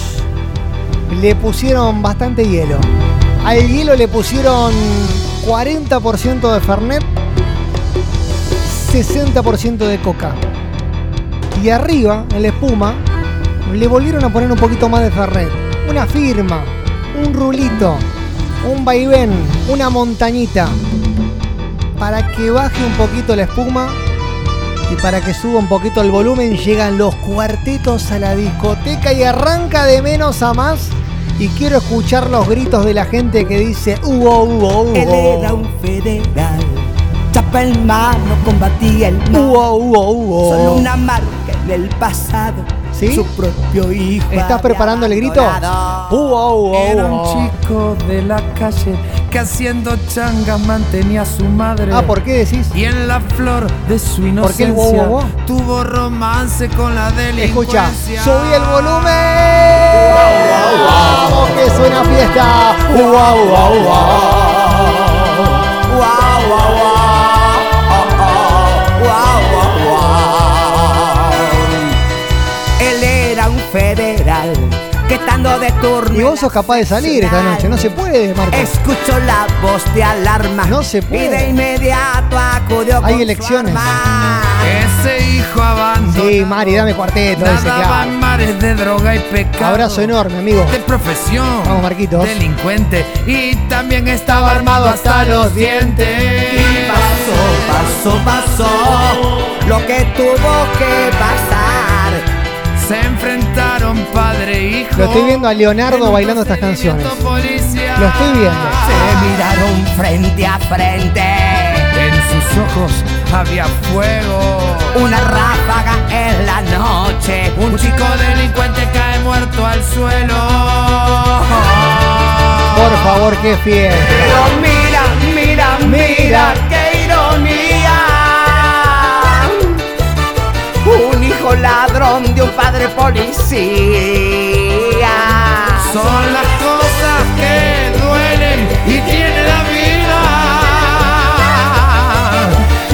[SPEAKER 2] le pusieron bastante hielo. Al hielo le pusieron 40% de Fernet, 60% de coca. Y arriba, en la espuma, le volvieron a poner un poquito más de Fernet. Una firma, un rulito, un vaivén, una montañita. Para que baje un poquito la espuma y para que suba un poquito el volumen, llegan los cuartetos a la discoteca y arranca de menos a más. Y quiero escuchar los gritos de la gente que dice Hugo, Hugo, Hugo.
[SPEAKER 24] Él era un federal, chapa en mano, combatía el mal.
[SPEAKER 2] Hugo, Hugo, Hugo.
[SPEAKER 24] Solo una marca en el pasado,
[SPEAKER 2] ¿Sí?
[SPEAKER 25] su propio hijo.
[SPEAKER 2] ¿Estás preparando el grito? Uh, uh, uh,
[SPEAKER 25] Era un chico de la calle que haciendo changas mantenía a su madre.
[SPEAKER 2] Ah, ¿por qué decís?
[SPEAKER 25] Y en la flor de su
[SPEAKER 2] ¿Por qué el
[SPEAKER 25] inocencia
[SPEAKER 2] guau, guau, guau?
[SPEAKER 25] tuvo romance con la delincuencia.
[SPEAKER 2] Escucha, subí el volumen. Vamos, que suena fiesta. Uh, Wow, wow, wow.
[SPEAKER 25] Él federal que estando de turno.
[SPEAKER 2] Y vos sos capaz de salir esta noche, no se puede, Marco.
[SPEAKER 25] Escuchó la voz de alarma.
[SPEAKER 2] No se
[SPEAKER 25] Y de
[SPEAKER 2] puede.
[SPEAKER 25] inmediato acudió
[SPEAKER 2] Hay
[SPEAKER 25] con su
[SPEAKER 2] elecciones.
[SPEAKER 25] arma. Ese hijo abandonado.
[SPEAKER 2] Sí, Mari, dame cuarteto, hago.
[SPEAKER 25] en mares de droga y pecado.
[SPEAKER 2] Abrazo enorme, amigo.
[SPEAKER 25] De profesión.
[SPEAKER 2] Vamos, Marquitos.
[SPEAKER 25] Delincuente. Y también estaba armado hasta los dientes. Y pasó, pasó, pasó. Lo que tuvo que pasar. Se enfrentaron padre hijo.
[SPEAKER 2] Lo estoy viendo a Leonardo bailando estas canciones.
[SPEAKER 25] Policía.
[SPEAKER 2] Lo estoy viendo.
[SPEAKER 25] Se miraron frente a frente. En sus ojos había fuego. Una ráfaga en la noche. Un chico delincuente cae muerto al suelo.
[SPEAKER 2] Por favor, qué fiesta.
[SPEAKER 25] Pero mira, mira, mira, qué ironía. Hijo ladrón de un padre policía. Son las cosas que duelen y tiene la vida.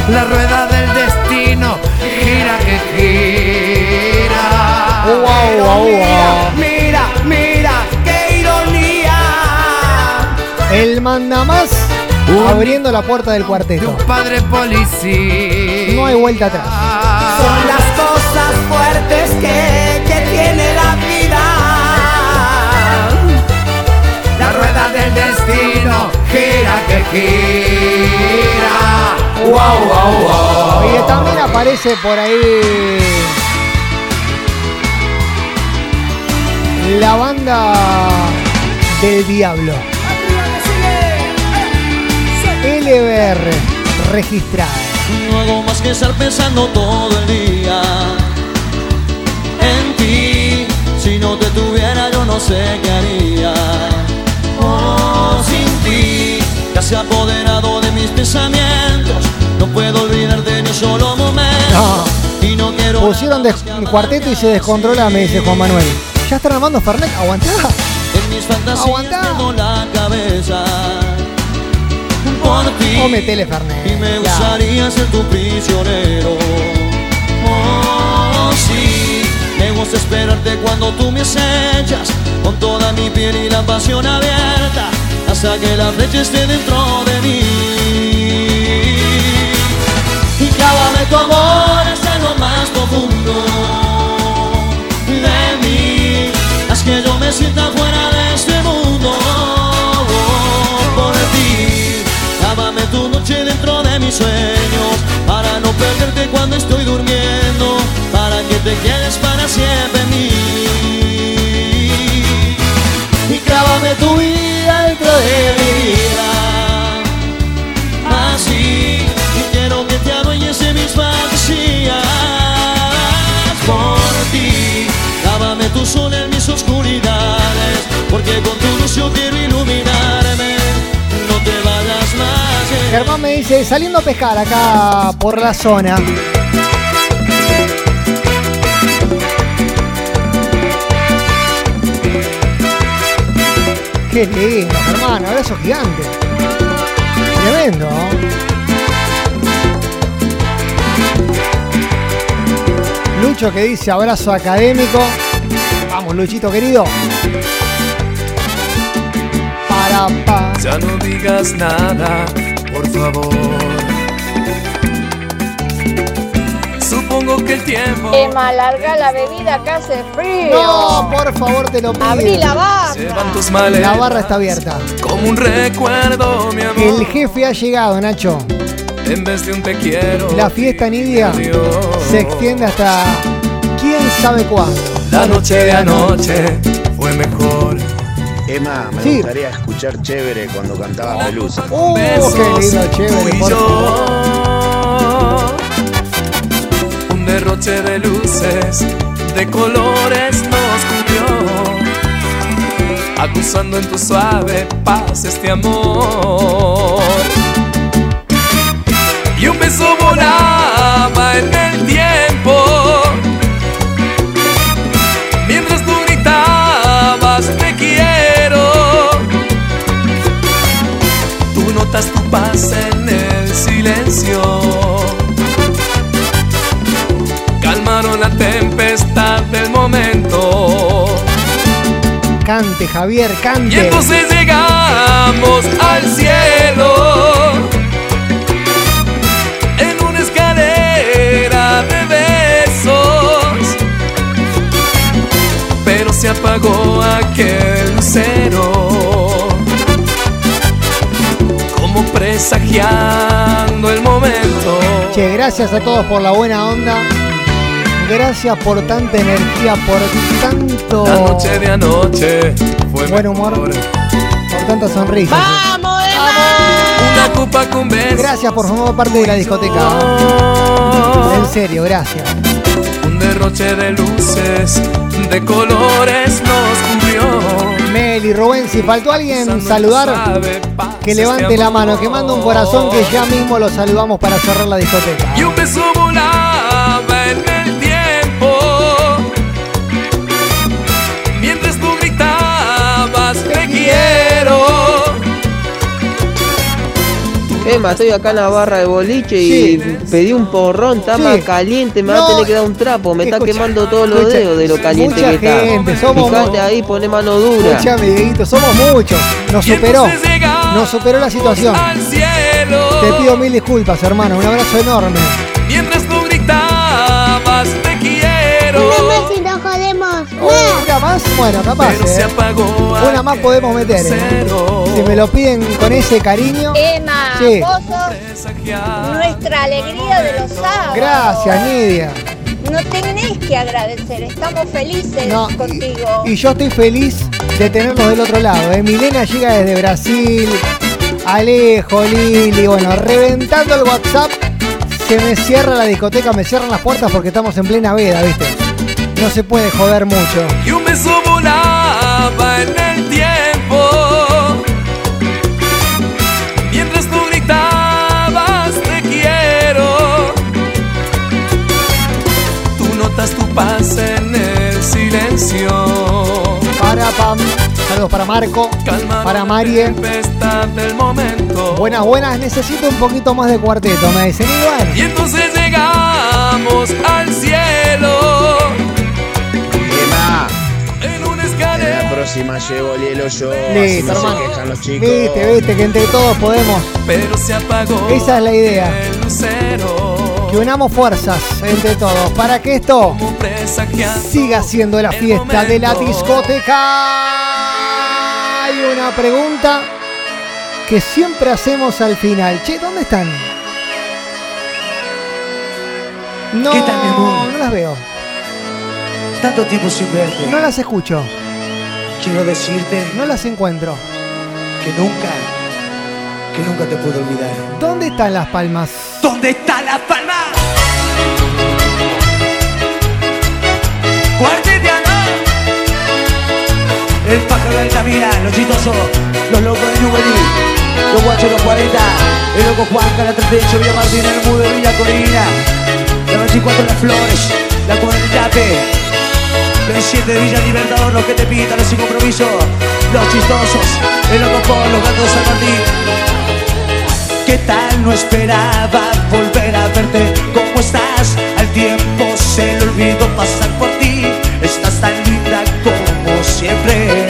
[SPEAKER 25] La rueda del destino gira que gira.
[SPEAKER 2] Wow, wow,
[SPEAKER 25] mira,
[SPEAKER 2] wow.
[SPEAKER 25] mira, mira, qué ironía.
[SPEAKER 2] El mandamás abriendo la puerta del cuarteto.
[SPEAKER 25] Padre policía.
[SPEAKER 2] No hay vuelta atrás.
[SPEAKER 25] Son las cosas fuertes que, que tiene la vida. La rueda del destino gira que gira. Wow, wow, wow.
[SPEAKER 2] Y también aparece por ahí la banda del diablo. LBR registrada.
[SPEAKER 28] No hago más que estar pensando todo el día no sé qué haría. Oh, sin ti, ya se ha apoderado de mis pensamientos. No puedo olvidarte ni un solo momento. Y no quiero
[SPEAKER 2] Pusieron des- cuarteto y se descontrola, me dice Juan Manuel. ¿Ya están armando Fernet? Aguantá.
[SPEAKER 28] en mis fantasías
[SPEAKER 2] Aguantá.
[SPEAKER 28] tengo la cabeza. Por ti.
[SPEAKER 2] O metele Fernet.
[SPEAKER 28] Y me gustaría ser tu prisionero. Oh, sí, me gusta esperarte cuando tú me acechas, con toda mi piel y la pasión abierta, hasta que la flecha esté dentro de mí. Y clávame tu amor hasta lo más profundo de mí, haz que yo me sienta fuera de este mundo. Por ti, lávame tu noche dentro de mis sueños, para no perderte cuando estoy durmiendo, para que te quedes para siempre en mí. Y clávame tu vida dentro de mi vida, así, y quiero que te adueñes de mis fantasías. Por ti, lávame tu sol en mis oscuridades, porque con tu luz yo quiero iluminarme. No te vayas más. que-
[SPEAKER 2] Germán me dice, saliendo a pescar acá por la zona. Qué lindo, Germán, abrazo gigante. Tremendo. Lucho que dice abrazo académico. Vamos, Luchito querido. Para pa.
[SPEAKER 25] Ya no digas nada, por favor. Supongo que el tiempo
[SPEAKER 14] Emma, larga la bebida que hace frío.
[SPEAKER 2] No, por favor, te lo pido.
[SPEAKER 14] Abrí la barra.
[SPEAKER 25] se van tus males.
[SPEAKER 2] La barra está abierta.
[SPEAKER 25] Como un recuerdo, mi amor.
[SPEAKER 2] El jefe ha llegado, Nacho.
[SPEAKER 25] En vez de un te quiero.
[SPEAKER 2] La fiesta Nidia se extiende hasta quién sabe cuándo.
[SPEAKER 25] La noche de anoche fue mejor.
[SPEAKER 8] Emma, me
[SPEAKER 2] Sí.
[SPEAKER 8] gustaría escuchar chévere cuando cantaba Pelusa.
[SPEAKER 2] ¡Oh, qué lindo, chévere! por favor.
[SPEAKER 25] Derroche de luces de colores nos cubrió, acusando en tu suave paz este amor. Y un beso volaba en el tiempo, mientras tú gritabas te quiero. Tú notas tu paz en el silencio. Momento.
[SPEAKER 2] Cante, Javier,
[SPEAKER 25] Y
[SPEAKER 2] cante.
[SPEAKER 25] entonces llegamos al cielo en una escalera de besos, pero se apagó aquel lucero, como presagiando el momento.
[SPEAKER 2] Che, gracias a todos por la buena onda. Gracias por tanta energía, por tanto
[SPEAKER 25] La noche de anoche fue
[SPEAKER 2] buen humor, por tanta sonrisa.
[SPEAKER 16] ¡Vamos,
[SPEAKER 25] una copa con besos.
[SPEAKER 2] Gracias por formar parte de la discoteca. En serio, gracias.
[SPEAKER 25] Un derroche de luces, de colores nos cubrió.
[SPEAKER 2] Meli, Rubén, si faltó alguien saludar, que levante la mano, que mande un corazón que ya mismo lo saludamos para cerrar la discoteca.
[SPEAKER 25] Y un beso volaba
[SPEAKER 29] Emma, estoy acá en la barra de boliche y pedí un porrón, está
[SPEAKER 2] Sí.
[SPEAKER 29] más caliente, me va a tener que dar un trapo, me está quemando todos los
[SPEAKER 2] escucha,
[SPEAKER 29] dedos de lo caliente
[SPEAKER 2] mucha
[SPEAKER 29] que está.
[SPEAKER 2] gente, somos
[SPEAKER 29] Fijate ahí, pone mano dura.
[SPEAKER 2] Escuchame, Dieguito, somos muchos. Nos superó. Nos superó la situación.
[SPEAKER 25] Al cielo.
[SPEAKER 2] Te pido mil disculpas, hermano. Un abrazo enorme.
[SPEAKER 25] Mientras tú gritabas, te quiero.
[SPEAKER 27] Una más y nos jodemos.
[SPEAKER 2] ¿Una más? Bueno, capaz. Eh. Una más podemos meter. eh. Si me lo piden con ese cariño.
[SPEAKER 16] Emma,
[SPEAKER 2] Sí.
[SPEAKER 16] nuestra alegría de los sábados.
[SPEAKER 2] Gracias, Nidia.
[SPEAKER 16] No tenés que agradecer, estamos felices
[SPEAKER 2] No,
[SPEAKER 16] contigo.
[SPEAKER 2] Y yo estoy feliz de tenerlos del otro lado. ¿eh? Milena llega desde Brasil. Alejo, Lili. Bueno, reventando el WhatsApp. Se me cierra la discoteca, me cierran las puertas porque estamos en plena veda, ¿viste? No se puede joder mucho.
[SPEAKER 25] Y un beso paz en el silencio.
[SPEAKER 2] Para Pam. Saludos para Marco. Para Marie.
[SPEAKER 25] Del momento.
[SPEAKER 2] Buenas, buenas. Necesito un poquito más de cuarteto, me dicen. Bueno.
[SPEAKER 25] Y entonces llegamos al cielo.
[SPEAKER 8] Emma,
[SPEAKER 25] En una
[SPEAKER 8] en
[SPEAKER 25] escalera.
[SPEAKER 8] la próxima llevo el hielo yo, así
[SPEAKER 2] Listo,
[SPEAKER 8] no se
[SPEAKER 2] hermano.
[SPEAKER 8] quejan los chicos.
[SPEAKER 2] Viste, viste que entre todos podemos.
[SPEAKER 25] Pero se apagó.
[SPEAKER 2] Esa es la idea.
[SPEAKER 25] El.
[SPEAKER 2] Que unamos fuerzas entre todos para que esto siga siendo la fiesta de la discoteca. Hay una pregunta que siempre hacemos al final. Che, ¿dónde están? No,
[SPEAKER 21] ¿Qué tal, mi amor?
[SPEAKER 2] no las veo.
[SPEAKER 21] Tanto tiempo sin verte.
[SPEAKER 2] No las escucho.
[SPEAKER 21] Quiero decirte
[SPEAKER 2] No las encuentro.
[SPEAKER 21] que nunca, que nunca te puedo olvidar.
[SPEAKER 2] ¿Dónde están las palmas?
[SPEAKER 21] ¿Dónde está Camila, los chistosos, los locos de Juvenil, los guachos los 40, el loco Juan, la 38, Villa Martín, el mudo de Villa Corina, la 24 Las Flores, la 40 el 7 de Villa Libertador, los que te pintan los sin compromiso, los chistosos, el loco por los gatos de San Martín. ¿Qué tal? No esperaba volver a verte. ¿Cómo estás? Al tiempo se le olvidó pasar por ti. Estás tan linda como siempre.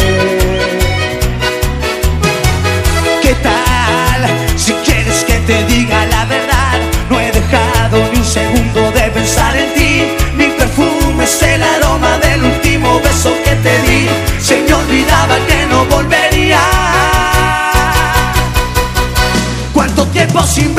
[SPEAKER 21] Que no volvería. Cuánto tiempo sin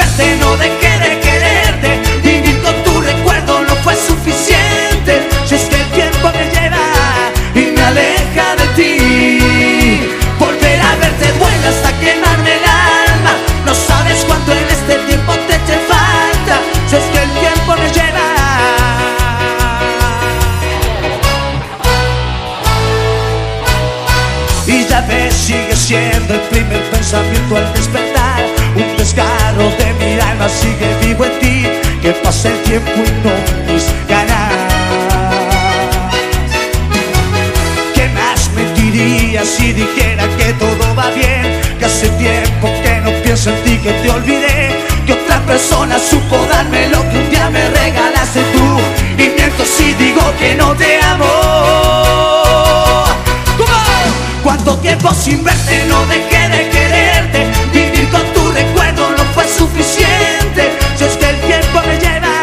[SPEAKER 21] siento al despertar Un desgarro de mi alma sigue vivo en ti Que pasa el tiempo y no mis ganas ¿Qué más me diría si dijera que todo va bien? Que hace tiempo que no pienso en ti, que te olvidé Que otra persona supo darme lo que un día me regalaste tú Y miento si digo que no te amo. Cuánto tiempo sin verte no dejé suficiente. Si es que el tiempo me lleva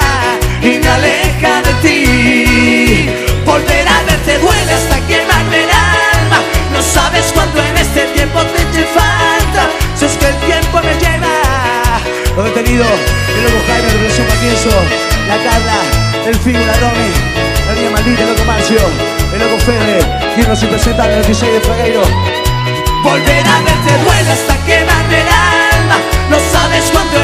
[SPEAKER 21] y me aleja de ti Volver a verte duele hasta quemarme el alma. No sabes cuánto en este tiempo te eché falta. Si es que el tiempo me lleva. He detenido, el loco Jaime de Relación Matienzo La Carla, el Figo, la Romy La niña maldita, el loco Marcio El loco Fede, quien nos presenta el 16 de Fragueiro Volver a verte duele hasta quemarme el alma No sabes cuánto en este